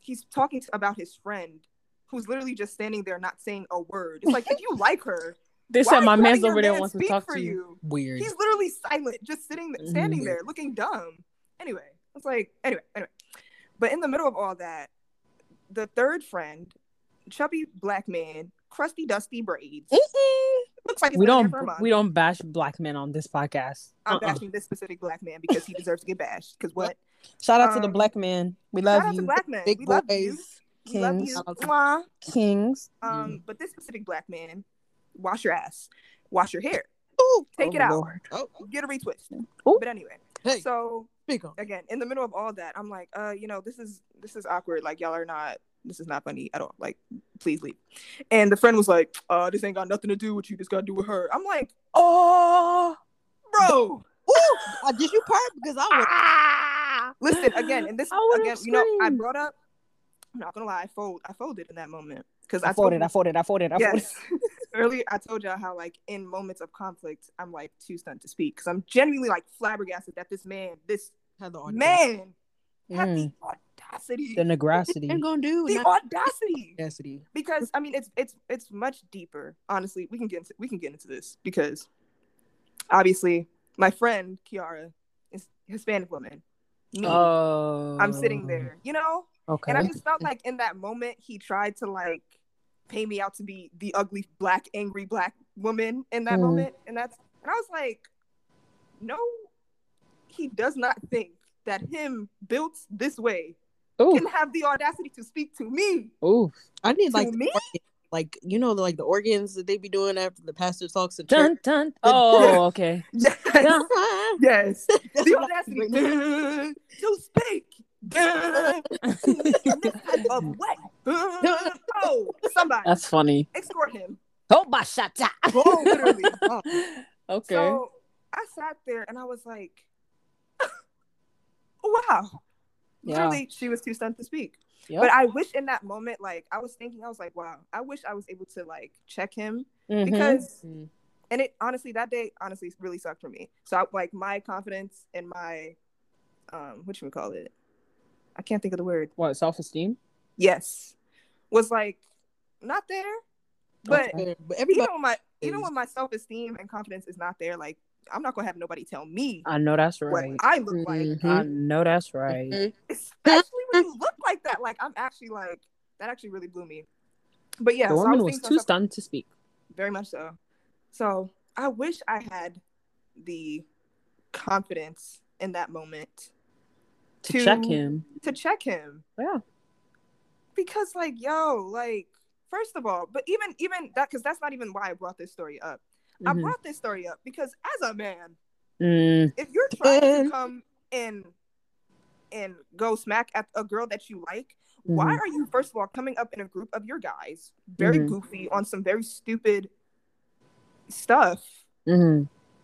he's talking about his friend, who's literally just standing there not saying a word. It's like if you like her, They why said my man's over there man wants to talk to you. Weird. He's literally silent, just sitting, standing Mhm. there, looking dumb. Anyway, it's like anyway, anyway. But in the middle of all that, the third friend, chubby black man, crusty dusty braids, looks like he's We don't a we don't bash black men on this podcast. I'm Uh-uh. bashing this specific black man because he deserves to get bashed. Because what? Shout out to the Um, black man. We Shout love out you, to black men. Big we boys. love you. We love you. Shout out to- Mwah. kings. Um, but this specific black man, wash your ass, wash your hair, Ooh. take it Oh, out, Oh, get a retwist. Ooh. But anyway, hey, so speak on. again, in the middle of all that, I'm like, uh, you know, this is this is awkward. Like y'all are not. This is not funny at all. Like, please leave. And the friend was like, uh, this ain't got nothing to do with you. This got to do with her. I'm like, oh, bro. Ooh, uh, did you part because I was Ah! Listen again, and this I again, you know, I brought up. I'm not gonna lie, I fold, I folded in that moment because I I, told folded, I folded, I folded, I folded. yes. [laughs] Earlier, I told y'all how like in moments of conflict, I'm like too stunned to speak because I'm genuinely like flabbergasted that this man, this Had the audacity. man, had Mm. the audacity, The negracity. What you gonna do? the Not audacity. audacity. Because I mean, it's it's it's much deeper. Honestly, we can get into we can get into this because obviously my friend Kiara is Hispanic woman. Me, Oh. I'm sitting there, you know, Okay. and I just felt like in that moment he tried to like pay me out to be the ugly black angry black woman in that Mm. moment, and that's and I was like, no, he does not think that him built this way Ooh. can have the audacity to speak to me. oh I need To like me? like you know like the organs that they be doing after the pastor talks in Dun church. dun. Oh, okay. [laughs] Yes. [laughs] Yes. The audacity [laughs] to speak. Of what? oh, somebody That's funny. escort him. Oh, bashata. Oh, literally. [laughs] Okay. So I sat there and I was like, [laughs] wow. Yeah. Literally, she was too stunned to speak. Yep. But I wish in that moment, like, I was thinking, I was like, wow, I wish I was able to, like, check him Mhm. because Mm. and it honestly that day honestly really sucked for me so I, like my confidence and my um what you would call it i can't think of the word what self esteem? yes was like not there but Okay. but everybody even when my even is- when my self-esteem and confidence is not there like i'm not gonna have nobody tell me I know that's what right. i look like Mhm. I know that's right. Mhm. especially when you [laughs] look like that like i'm actually like that actually really blew me but yeah the so I woman was was too myself, stunned to speak. very much so. So I wish I had the confidence in that moment To, check him. To check him, Yeah. because like yo, like first of all, but even even that because that's not even why I brought this story up. I Mhm. brought this story up because as a man, Mm, if you're trying to come and and go smack at a girl that you like, why mhm. are you first of all coming up in a group of your guys, very Mhm. goofy on some very stupid stuff?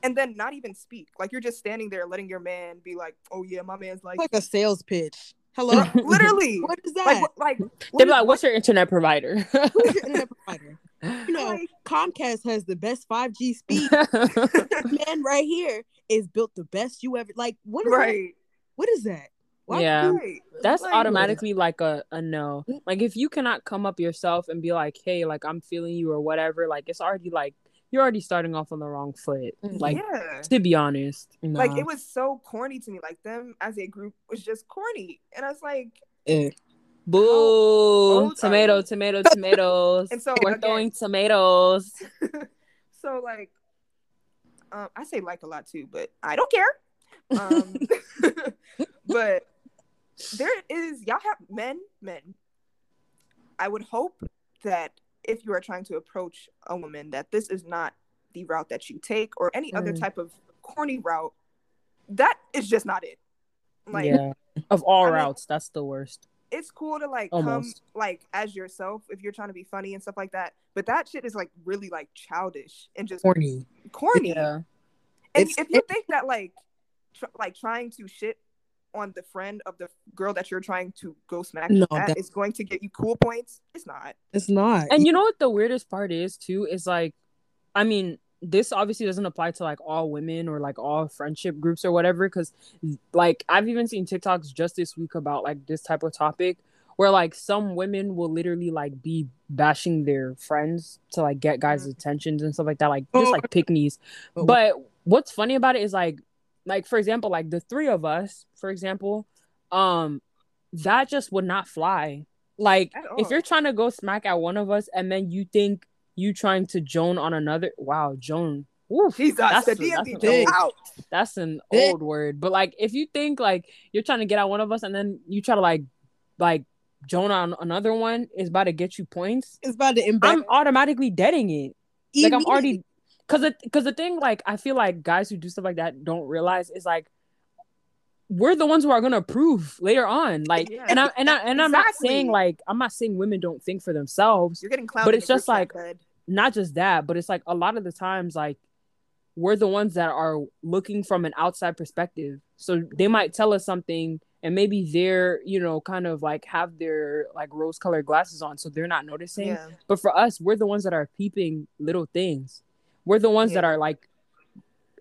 And then not even speak. Like you're just standing there letting your man be like, "Oh yeah, my man's like, like a sales pitch. Hello. [laughs] literally." what is that? like, what, like, They'd what be is- like, "What's your internet provider?" [laughs] Who's your internet provider? You know, like, Comcast has the best 5G speed. [laughs] Man, right here is built the best you ever. Like, what is that? right, What is that? Why- Yeah. right. That's Like- automatically like a, a no. Like if you cannot come up yourself and be like, hey, like I'm feeling you or whatever, like it's already like you're already starting off on the wrong foot. Mhm. Like yeah. to be honest. Like it was so corny to me. Like them as a group was just corny, and I was like, Eh. Boo! old Tomato, tomato, tomatoes. [laughs] And so, we're again- throwing tomatoes. [laughs] so like, um, I say like a lot too, but I don't care. Um, [laughs] but there is y'all have men, men. I would hope that if you are trying to approach a woman, that this is not the route that you take or any other Mm. type of corny route. That is just not it. Like yeah. [laughs] Of all I mean- routes, that's the worst. it's cool to like come like as yourself if you're trying to be funny and stuff like that. But that shit is like really like childish and just Corny. corny. Yeah. And It's- if you think that like tr- like trying to shit on the friend of the girl that you're trying to go smack No, at that- is going to get you cool points, it's not. It's not. And you know what the weirdest part is too is like, I mean, this obviously doesn't apply to like all women or like all friendship groups or whatever. Because like I've even seen TikToks just this week about like this type of topic where like some women will literally like be bashing their friends to like get guys' Mhm. attentions and stuff like that, like just Oh. like pick me's. But- But what's funny about it is like, like for example, like the three of us, for example, um, that just would not fly. Like if you're trying to go smack at one of us and then you think you trying to Joan on another, wow, Joan. Oof, Jesus, that's, the a- that's, DMV a old- out. that's an old word. But like if you think like you're trying to get at one of us and then you try to like like Joan on another one is about to get you points, it's about to impact. I'm automatically deading it like I'm already because the because the thing like I feel like guys who do stuff like that don't realize is like we're the ones who are gonna approve later on. Like Yeah. and I and I and I'm not saying like I'm not saying women don't think for themselves, You're getting clowned. But it's just like- not just that, but it's like a lot of the times like we're the ones that are looking from an outside perspective. So they might tell us something and maybe they're you know kind of like have their like rose colored glasses on so they're not noticing Yeah. but for us we're the ones that are peeping little things we're the ones that are like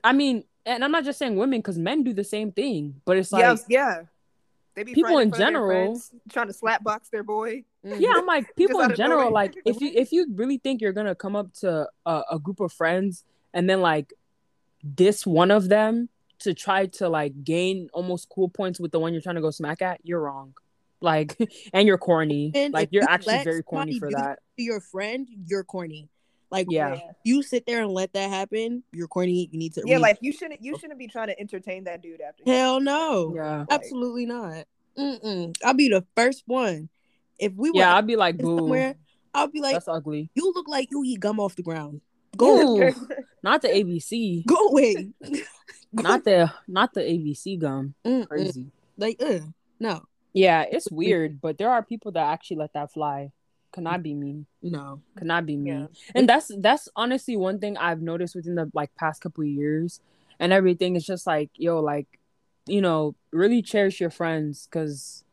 i mean and i'm not just saying women because men do the same thing but it's like yeah, yeah. They be people in front of their general- friends, trying to slap box their boy. yeah i'm like [laughs] people in general like if you [laughs] if you really think you're gonna come up to a, a group of friends and then like diss one of them to try to like gain almost cool points with the one you're trying to go smack at you're wrong like [laughs] and you're corny And like you're you actually very corny for that your friend, you're corny. Like Yeah. you sit there and let that happen, you're corny. You need to Yeah, read- like you shouldn't you shouldn't be trying to entertain that dude after. hell no. yeah Absolutely not. Mm-mm. I'll be the first one. If we were yeah i'd be like boo somewhere, I'll be like, that's ugly you look like you eat gum off the ground. [laughs] Go, Ooh, not the abc go away. [laughs] not the not the abc gum Mm-mm. crazy Like, uh, no, yeah it's weird but there are people that actually let that fly could not be me. No. cannot be me. Yeah. and that's that's honestly one thing i've noticed within the like past couple of years. And everything is just like yo like you know really cherish your friends because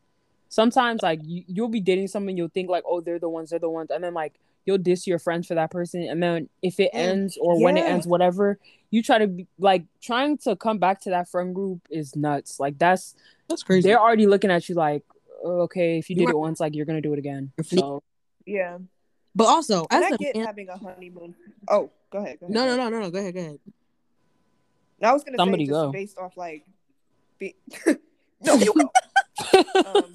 sometimes like you, you'll be dating someone you'll think like oh they're the ones they're the ones. And then like you'll diss your friends for that person. And then if it ends or when it ends whatever you try to be like trying to come back to that friend group is nuts. Like that's That's crazy. they're already looking at you like oh, okay if you You did are- it once like you're gonna do it again. So yeah. but also, And as I a get man, having a honeymoon. Oh, go ahead. Go ahead no, no, no, no, no. Go ahead, go ahead. No, I was gonna Somebody say just go. based off like, be... [laughs] no, you go. [laughs] Um,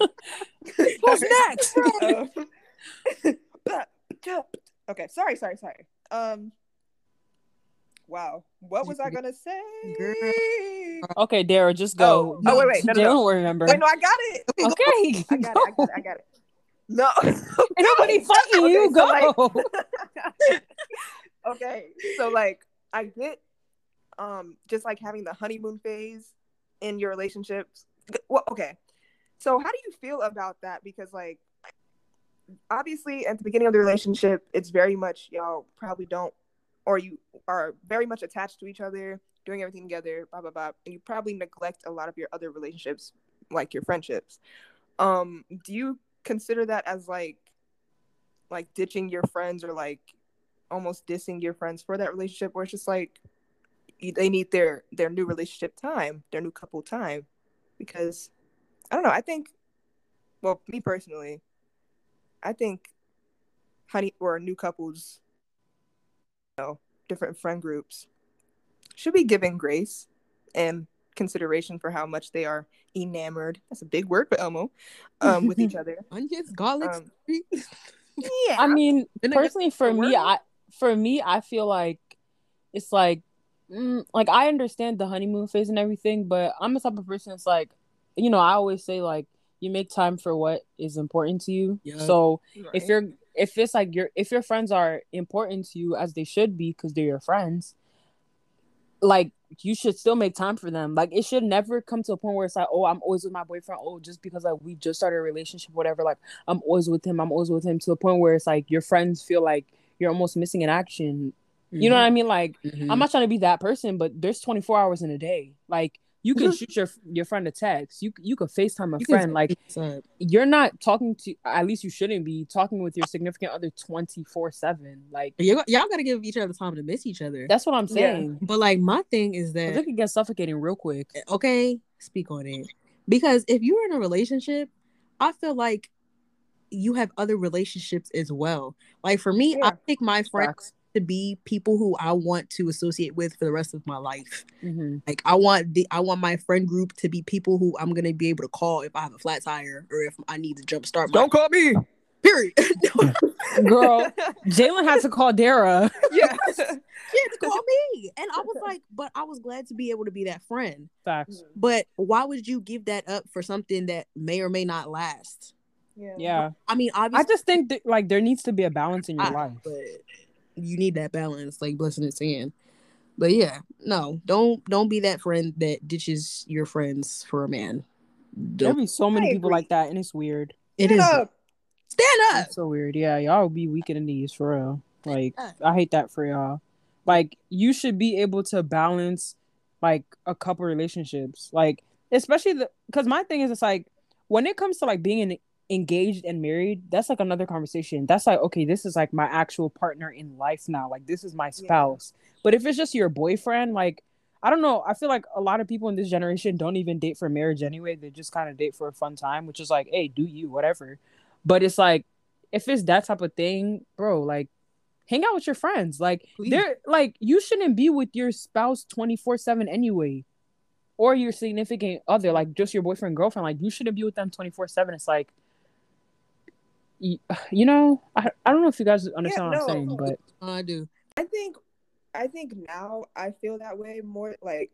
Who's next? [laughs] um, okay, sorry, sorry, sorry. Um, wow, what was I gonna say? okay Dara, just go Oh, oh, wait, wait, no, no, They no. don't remember Wait, no, I got it. okay I got it. I got it. I got it. No, [laughs] [laughs] nobody Okay, you. so, Go. like- [laughs] okay, so like I get um just like having the honeymoon phase in your relationships. Well, okay. So how do you feel about that? Because like obviously at the beginning of the relationship, it's very much y'all probably don't or you are very much attached to each other, doing everything together, blah blah blah, and you probably neglect a lot of your other relationships, like your friendships. Um, do you consider that as like like ditching your friends or like almost dissing your friends for that relationship where it's just like they need their their new relationship time their new couple time. Because i don't know i think well me personally i think honey or new couples you know different friend groups should be given grace and consideration for how much they are enamored that's a big word for elmo um with each [laughs] other Onions, garlic. Um, [laughs] yeah I mean, Then I personally, for me, I for me, I feel like it's like, mm, like I understand the honeymoon phase and everything, but I'm the type of person that's like, you know, I always say like, you make time for what is important to you. Yeah. So if you're if it's like your if your friends are important to you as they should be because they're your friends like you should still make time for them. Like it should never come to a point where it's like oh i'm always with my boyfriend. Oh just because like we just started a relationship whatever like i'm always with him. I'm always with him to the point where it's like your friends feel like you're almost missing in action. You know what i mean? Like Mhm. i'm not trying to be that person but there's 24 hours in a day. Like you can mm-hmm. shoot your your friend a text you you could facetime a You friend like you're not talking to at least you shouldn't be talking with your significant other 24 7 like You- y'all got to give each other time to miss each other. that's what i'm Yeah. saying But like my thing is that it can get suffocating real quick eh, okay, speak on it. Because if you're in a relationship, I feel like you have other relationships as well. Like for me, I Yeah. pick my friends. To be people who I want to associate with for the rest of my life. Mhm. Like I want the I want my friend group to be people who I'm gonna be able to call if I have a flat tire or if I need to jump start my Don't call me period. [laughs] [laughs] girl jalen had to call dara [laughs] yeah she had to call me. And I was like, but I was glad to be able to be that friend. facts But why would you give that up for something that may or may not last? yeah yeah I mean, obviously. i just think that, like there needs to be a balance in your I- life but you need that balance, like blessing is saying. But yeah, no, don't don't be that friend that ditches your friends for a man. there Don't. be so many people like that and it's weird It Stand is up. stand up. it's so weird yeah y'all will be weak in the knees for real like i hate that for y'all like you should be able to balance like a couple relationships like especially the because my thing is it's like when it comes to like being in, engaged and married, that's like another conversation. That's like okay, this is like my actual partner in life now. Like this is my spouse. Yeah. But if it's just your boyfriend, like I don't know. I feel like a lot of people in this generation don't even date for marriage anyway. They just kind of date for a fun time, which is like, hey, do you whatever. But it's like if it's that type of thing, bro, like hang out with your friends. Like Please. they're like you shouldn't be with your spouse 24/7 anyway. Or your significant other, like just your boyfriend, girlfriend, like you shouldn't be with them 24 7. It's like, you, you know, I, I don't know if you guys understand yeah, what I'm saying, but I do. I think, I think now I feel that way more like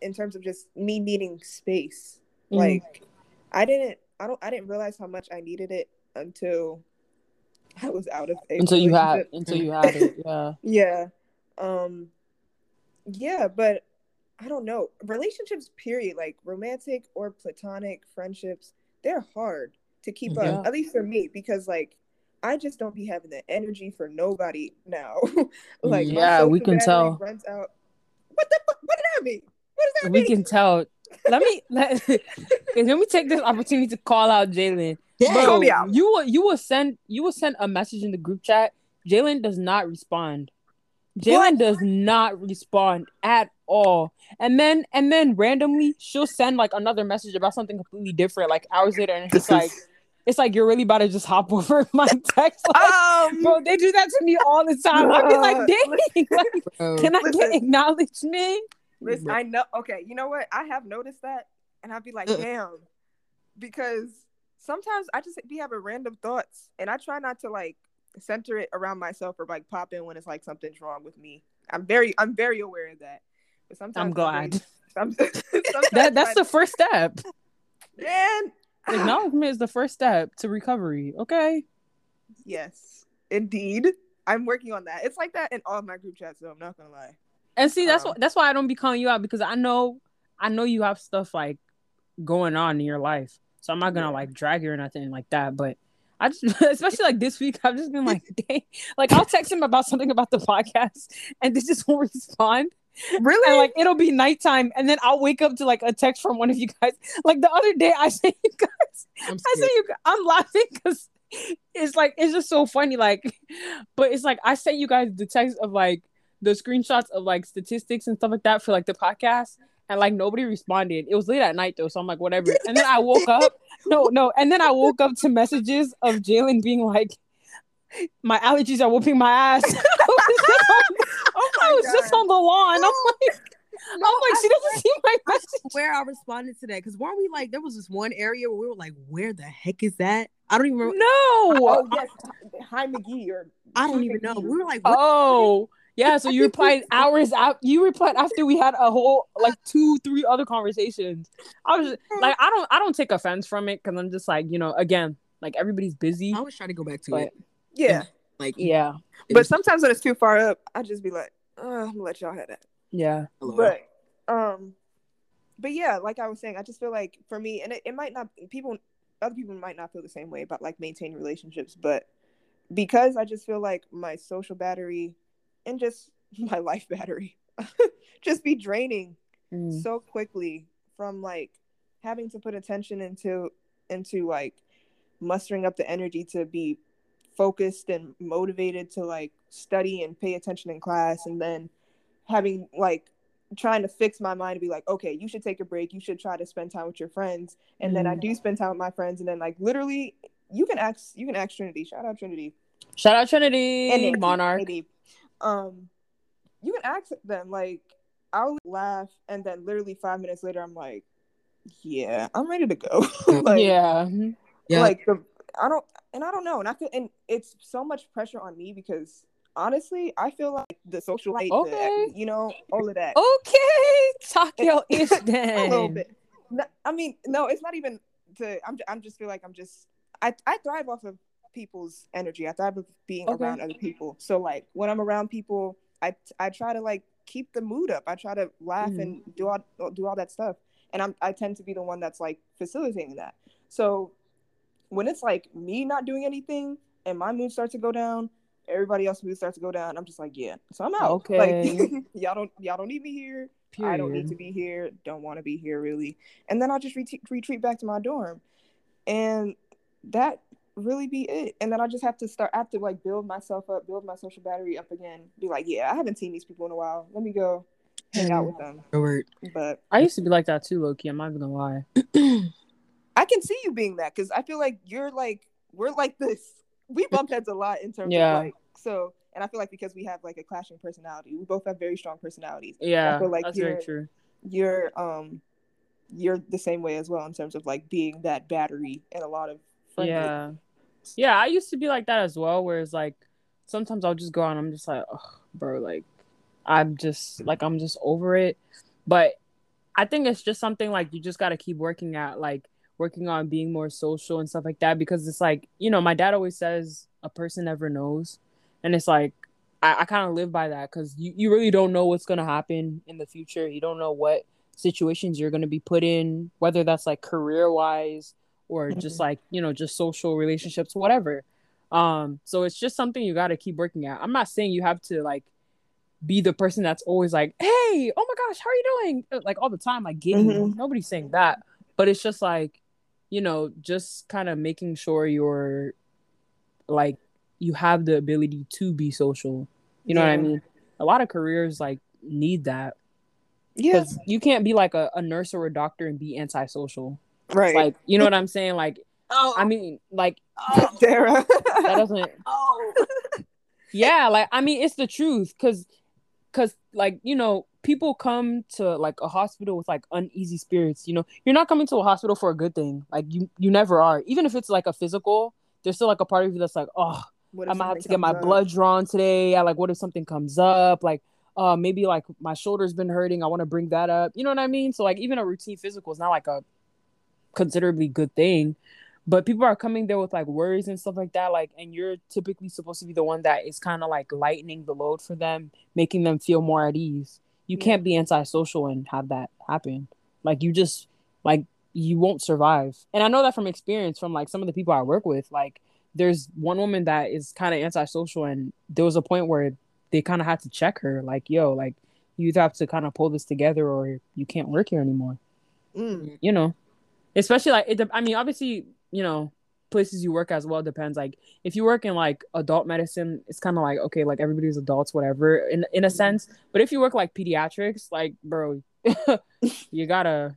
in terms of just me needing space. Mm. Like, I didn't, I don't, I didn't realize how much I needed it until I was out of a until you had until you had it. Yeah. [laughs] yeah. Um. Yeah, but I don't know. Relationships, period, like romantic or platonic friendships, they're hard to keep yeah. up. At least for me, because like I just don't be having the energy for nobody now. [laughs] like yeah, we can tell. Runs out. What the? fuck? What did that mean? What does that we mean? We can tell. Let me [laughs] let, let me take this opportunity to call out Jalen. Bro, you will you will send you will send a message in the group chat. Jalen does not respond. Jalen does not respond at all. And then and then randomly she'll send like another message about something completely different, like hours later, and it's like it's like you're really about to just hop [laughs] over my text. Like, um, bro, they do that to me all the time. I'd be like, [laughs] dang, [laughs] like, can I listen, get acknowledgement? Listen, I know. Okay, you know what? I have noticed that, and I'd be like, damn, because sometimes I just be having random thoughts, and I try not to like center it around myself or like pop in when it's like something's wrong with me. I'm very, I'm very aware of that. But sometimes I'm glad. that that's the first step. Man, acknowledgement is the first step to recovery. Okay. Yes, indeed. I'm working on that. It's like that in all my group chats, so I'm not gonna lie. And see, that's um, what that's why I don't be calling you out because I know I know you have stuff like going on in your life. So I'm not gonna yeah. like drag you or nothing like that. But I just, [laughs] especially like this week, I've just been like, [laughs] dang, like I'll text him about something about the [laughs] podcast, and they just won't respond. Really? And like it'll be nighttime, and then I'll wake up to like a text from one of you guys. Like the other day, I [laughs] say you guys, I say you, I'm laughing because it's like it's just so funny. Like, but it's like I sent you guys the text of like the screenshots of like statistics and stuff like that for like the podcast, and like nobody responded. It was late at night though, so I'm like, whatever. [laughs] And then I woke up. [laughs] No, no. And then I woke up to messages of Jalen being like, my allergies are whooping my ass. I was, just on, oh Oh I was just on the lawn. I'm like, no, I'm like, she doesn't see my message. Where I responded to that because weren't we like there was this one area where we were like, where the heck is that? I don't even remember. No. Oh yes, Hi McGee or I don't even know. We were like, oh. Yeah, so you replied [laughs] hours out. You replied after we had a whole like two, three other conversations. I was just, mm-hmm. like, I don't, I don't take offense from it because I'm just like, you know, again, like everybody's busy. I always try to go back to but, it. Yeah, like yeah. But sometimes when it's too far up, I just be like, oh, I'm gonna let y'all have that. Yeah. But um, but yeah, like I was saying, I just feel like for me, and it, it might not people, other people might not feel the same way about like maintaining relationships, but because I just feel like my social battery and just [laughs] my life battery [laughs] just be draining mm. so quickly from like having to put attention into into like mustering up the energy to be focused and motivated to like study and pay attention in class and then having like trying to fix my mind to be like okay you should take a break you should try to spend time with your friends and mm. then i mm. do spend time with my friends and then like literally you can ask you can ask trinity shout out trinity shout out trinity and monarch Trinity um you can ask them like I'll laugh and then literally five minutes later I'm like, yeah, I'm ready to go. [laughs] like, yeah. Yeah. Like the I don't and I don't know. And I feel and it's so much pressure on me because honestly, I feel like the social life, okay. the, you know, all of that. Okay. Talk your ish [laughs] then. A little bit. No, I mean, no, it's not even to I'm I'm just feel like I'm just I I thrive off of people's energy. I thrive with being okay. around other people. So like when I'm around people, I I try to like keep the mood up. I try to laugh mm-hmm. and do all do all that stuff. And I'm I tend to be the one that's like facilitating that. So when it's like me not doing anything and my mood starts to go down, everybody else's mood starts to go down. I'm just like, yeah. So I'm out. Okay. Like [laughs] y'all don't y'all don't need me here. I don't need to be here. Don't want to be here really. And then I'll just retreat, retreat back to my dorm, and that really be it. And then I just have to start. I have to like build myself up, build my social battery up again. Be like, yeah, I haven't seen these people in a while. Let me go hang out with them. But I used to be like that too, Loki. I'm not gonna lie. [clears throat] Can see you being that because I feel like you're like we're like this. We bump heads a lot in terms Yeah. of like so. And I feel like because we have like a clashing personality, we both have very strong personalities. Yeah, I feel like that's you're- very true. you're um you're the same way as well in terms of like being that battery in a lot of friend groups. Yeah, yeah. I used to be like that as well. whereas like sometimes I'll just go on. I'm just like, oh, bro, like I'm just like I'm just over it. But I think it's just something like you just got to keep working at, like working on being more social and stuff like that. Because it's like you know, my dad always says a person never knows, and it's like I, I kind of live by that because you you really don't know what's gonna happen in the future. You don't know what situations you're gonna be put in, whether that's like career wise or just Mhm. like you know just social relationships whatever um so it's just something you got to keep working at i'm not saying you have to like be the person that's always like hey oh my gosh how are you doing Uh, like all the time like getting Mhm. nobody's saying that but it's just like you know just kind of making sure you're like you have the ability to be social you know what i mean a lot of careers like need that Yeah, because you can't be like a, a nurse or a doctor and be antisocial right. like you know what i'm saying like Oh, I mean, like oh. [laughs] Sarah. [laughs] that doesn't. oh. [laughs] Yeah, like I mean, it's the truth, cause, cause like you know, people come to like a hospital with like uneasy spirits. You know, you're not coming to a hospital for a good thing. Like you, you never are. Even if it's like a physical, there's still like a part of you that's like, oh, What I if might have to get my up? blood drawn today. I like, what if something comes up? Like, uh, maybe like my shoulder's been hurting. I want to bring that up. You know what I mean? So like, even a routine physical is not like a considerably good thing. But people are coming there with like worries and stuff like that. Like, and you're typically supposed to be the one that is kind of like lightening the load for them, making them feel more at ease. You Yeah. can't be antisocial and have that happen. Like, you just like you won't survive. And I know that from experience from like some of the people I work with. Like, there's one woman that is kind of antisocial, and there was a point where they kind of had to check her, like, yo, like you have to kind of pull this together or you can't work here anymore. Mm. You know, especially like it. I mean, obviously, you know, places you work as well depends. Like if you work in like adult medicine, it's kind of like okay, like everybody's adults, whatever, in in a sense. But if you work like pediatrics, like bro, [laughs] you gotta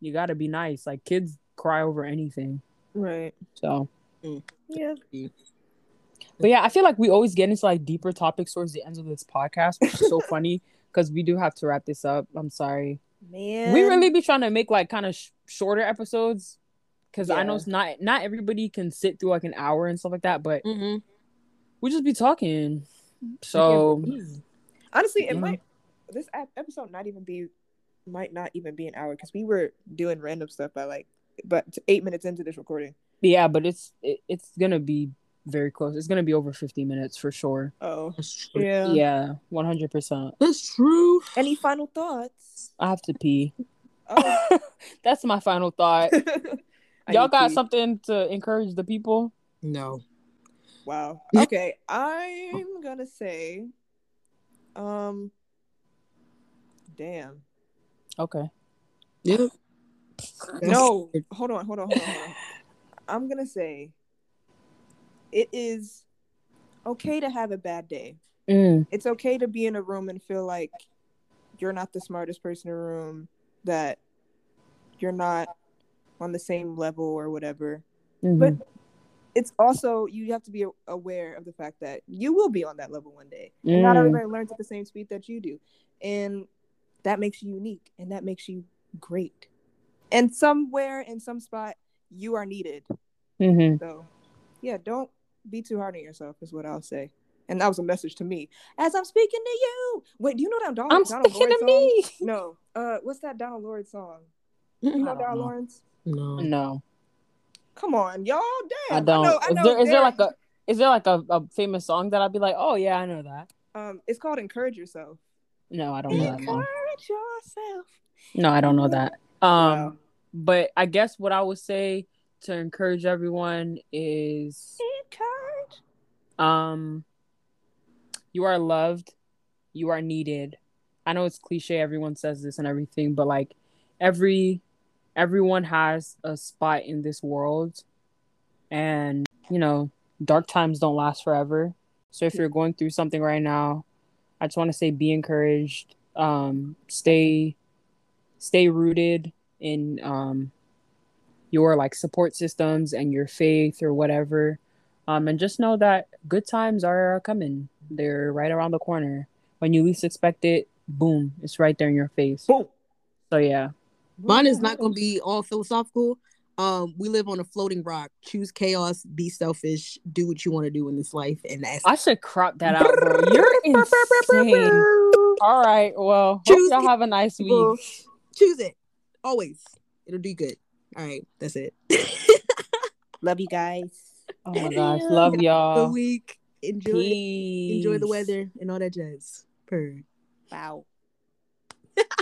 you gotta be nice. Like kids cry over anything. Right. So mm. Yeah. But yeah, I feel like we always get into like deeper topics towards the end of this podcast, which is so [laughs] funny because we do have to wrap this up. I'm sorry. Man. we really be trying to make like kind of sh- shorter episodes because I know it's not not everybody can sit through like an hour and stuff like that, but Mm-hmm. we just be talking. So honestly, it you know? might this episode not even be might not even be an hour because we were doing random stuff by like but eight minutes into this recording. yeah, but it's it, it's gonna be very close. It's gonna be over 50 minutes for sure. Oh. That's true. Yeah. Yeah, 100. percent That's true. Any final thoughts? I have to pee. Oh. [laughs] That's my final thought. [laughs] I Y'all got tea. something to encourage the people? No. Wow. Okay, I'm gonna say, um, damn. Okay. Yep. No, hold on, hold on, hold on, hold on. [laughs] I'm gonna say, it is okay to have a bad day. Mm, It's okay to be in a room and feel like you're not the smartest person in the room, that you're not on the same level or whatever. mhm. But it's also you have to be aware of the fact that you will be on that level one day. And not Mm. everybody learns at the same speed that you do. And that makes you unique and that makes you great. And somewhere in some spot you are needed. Mhm. So yeah, don't be too hard on yourself is what I'll say. And that was a message to me as I'm speaking to you. Wait, do you know that Donald, I'm Donald speaking Lawrence to me. No. Uh what's that Donald Lawrence song? I Donald. Lawrence? No. No, Come on, y'all. Damn. I don't. know, I is there is there like a is there like a, a famous song that I'd be like, oh yeah, I know that. um it's called Encourage Yourself. No, I don't know that song. Encourage yourself. No, I don't know that. Um, Wow. but I guess what I would say to encourage everyone is, Encourage. um, you are loved, you are needed, I know it's cliche, everyone says this and everything, but like every everyone has a spot in this world and you know, dark times don't last forever. So if you're going through something right now, I just want to say be encouraged. Um, stay stay rooted in um your like support systems and your faith or whatever. Um, and just know that good times are coming. They're right around the corner. When you least expect it, boom, it's right there in your face. Boom. So yeah. Mine is not gonna be all philosophical. Um, we live on a floating rock. Choose chaos, be selfish, do what you want to do in this life, and that's I should crop that out, bro. You're insane. All right, well, Choose hope y'all have a nice people. week. choose it. Always. It'll do good. All right, that's it. [laughs] Love you guys. Oh my gosh, love y'all. week. Enjoy Peace. enjoy the weather and all that jazz. Purr. Wow. [laughs]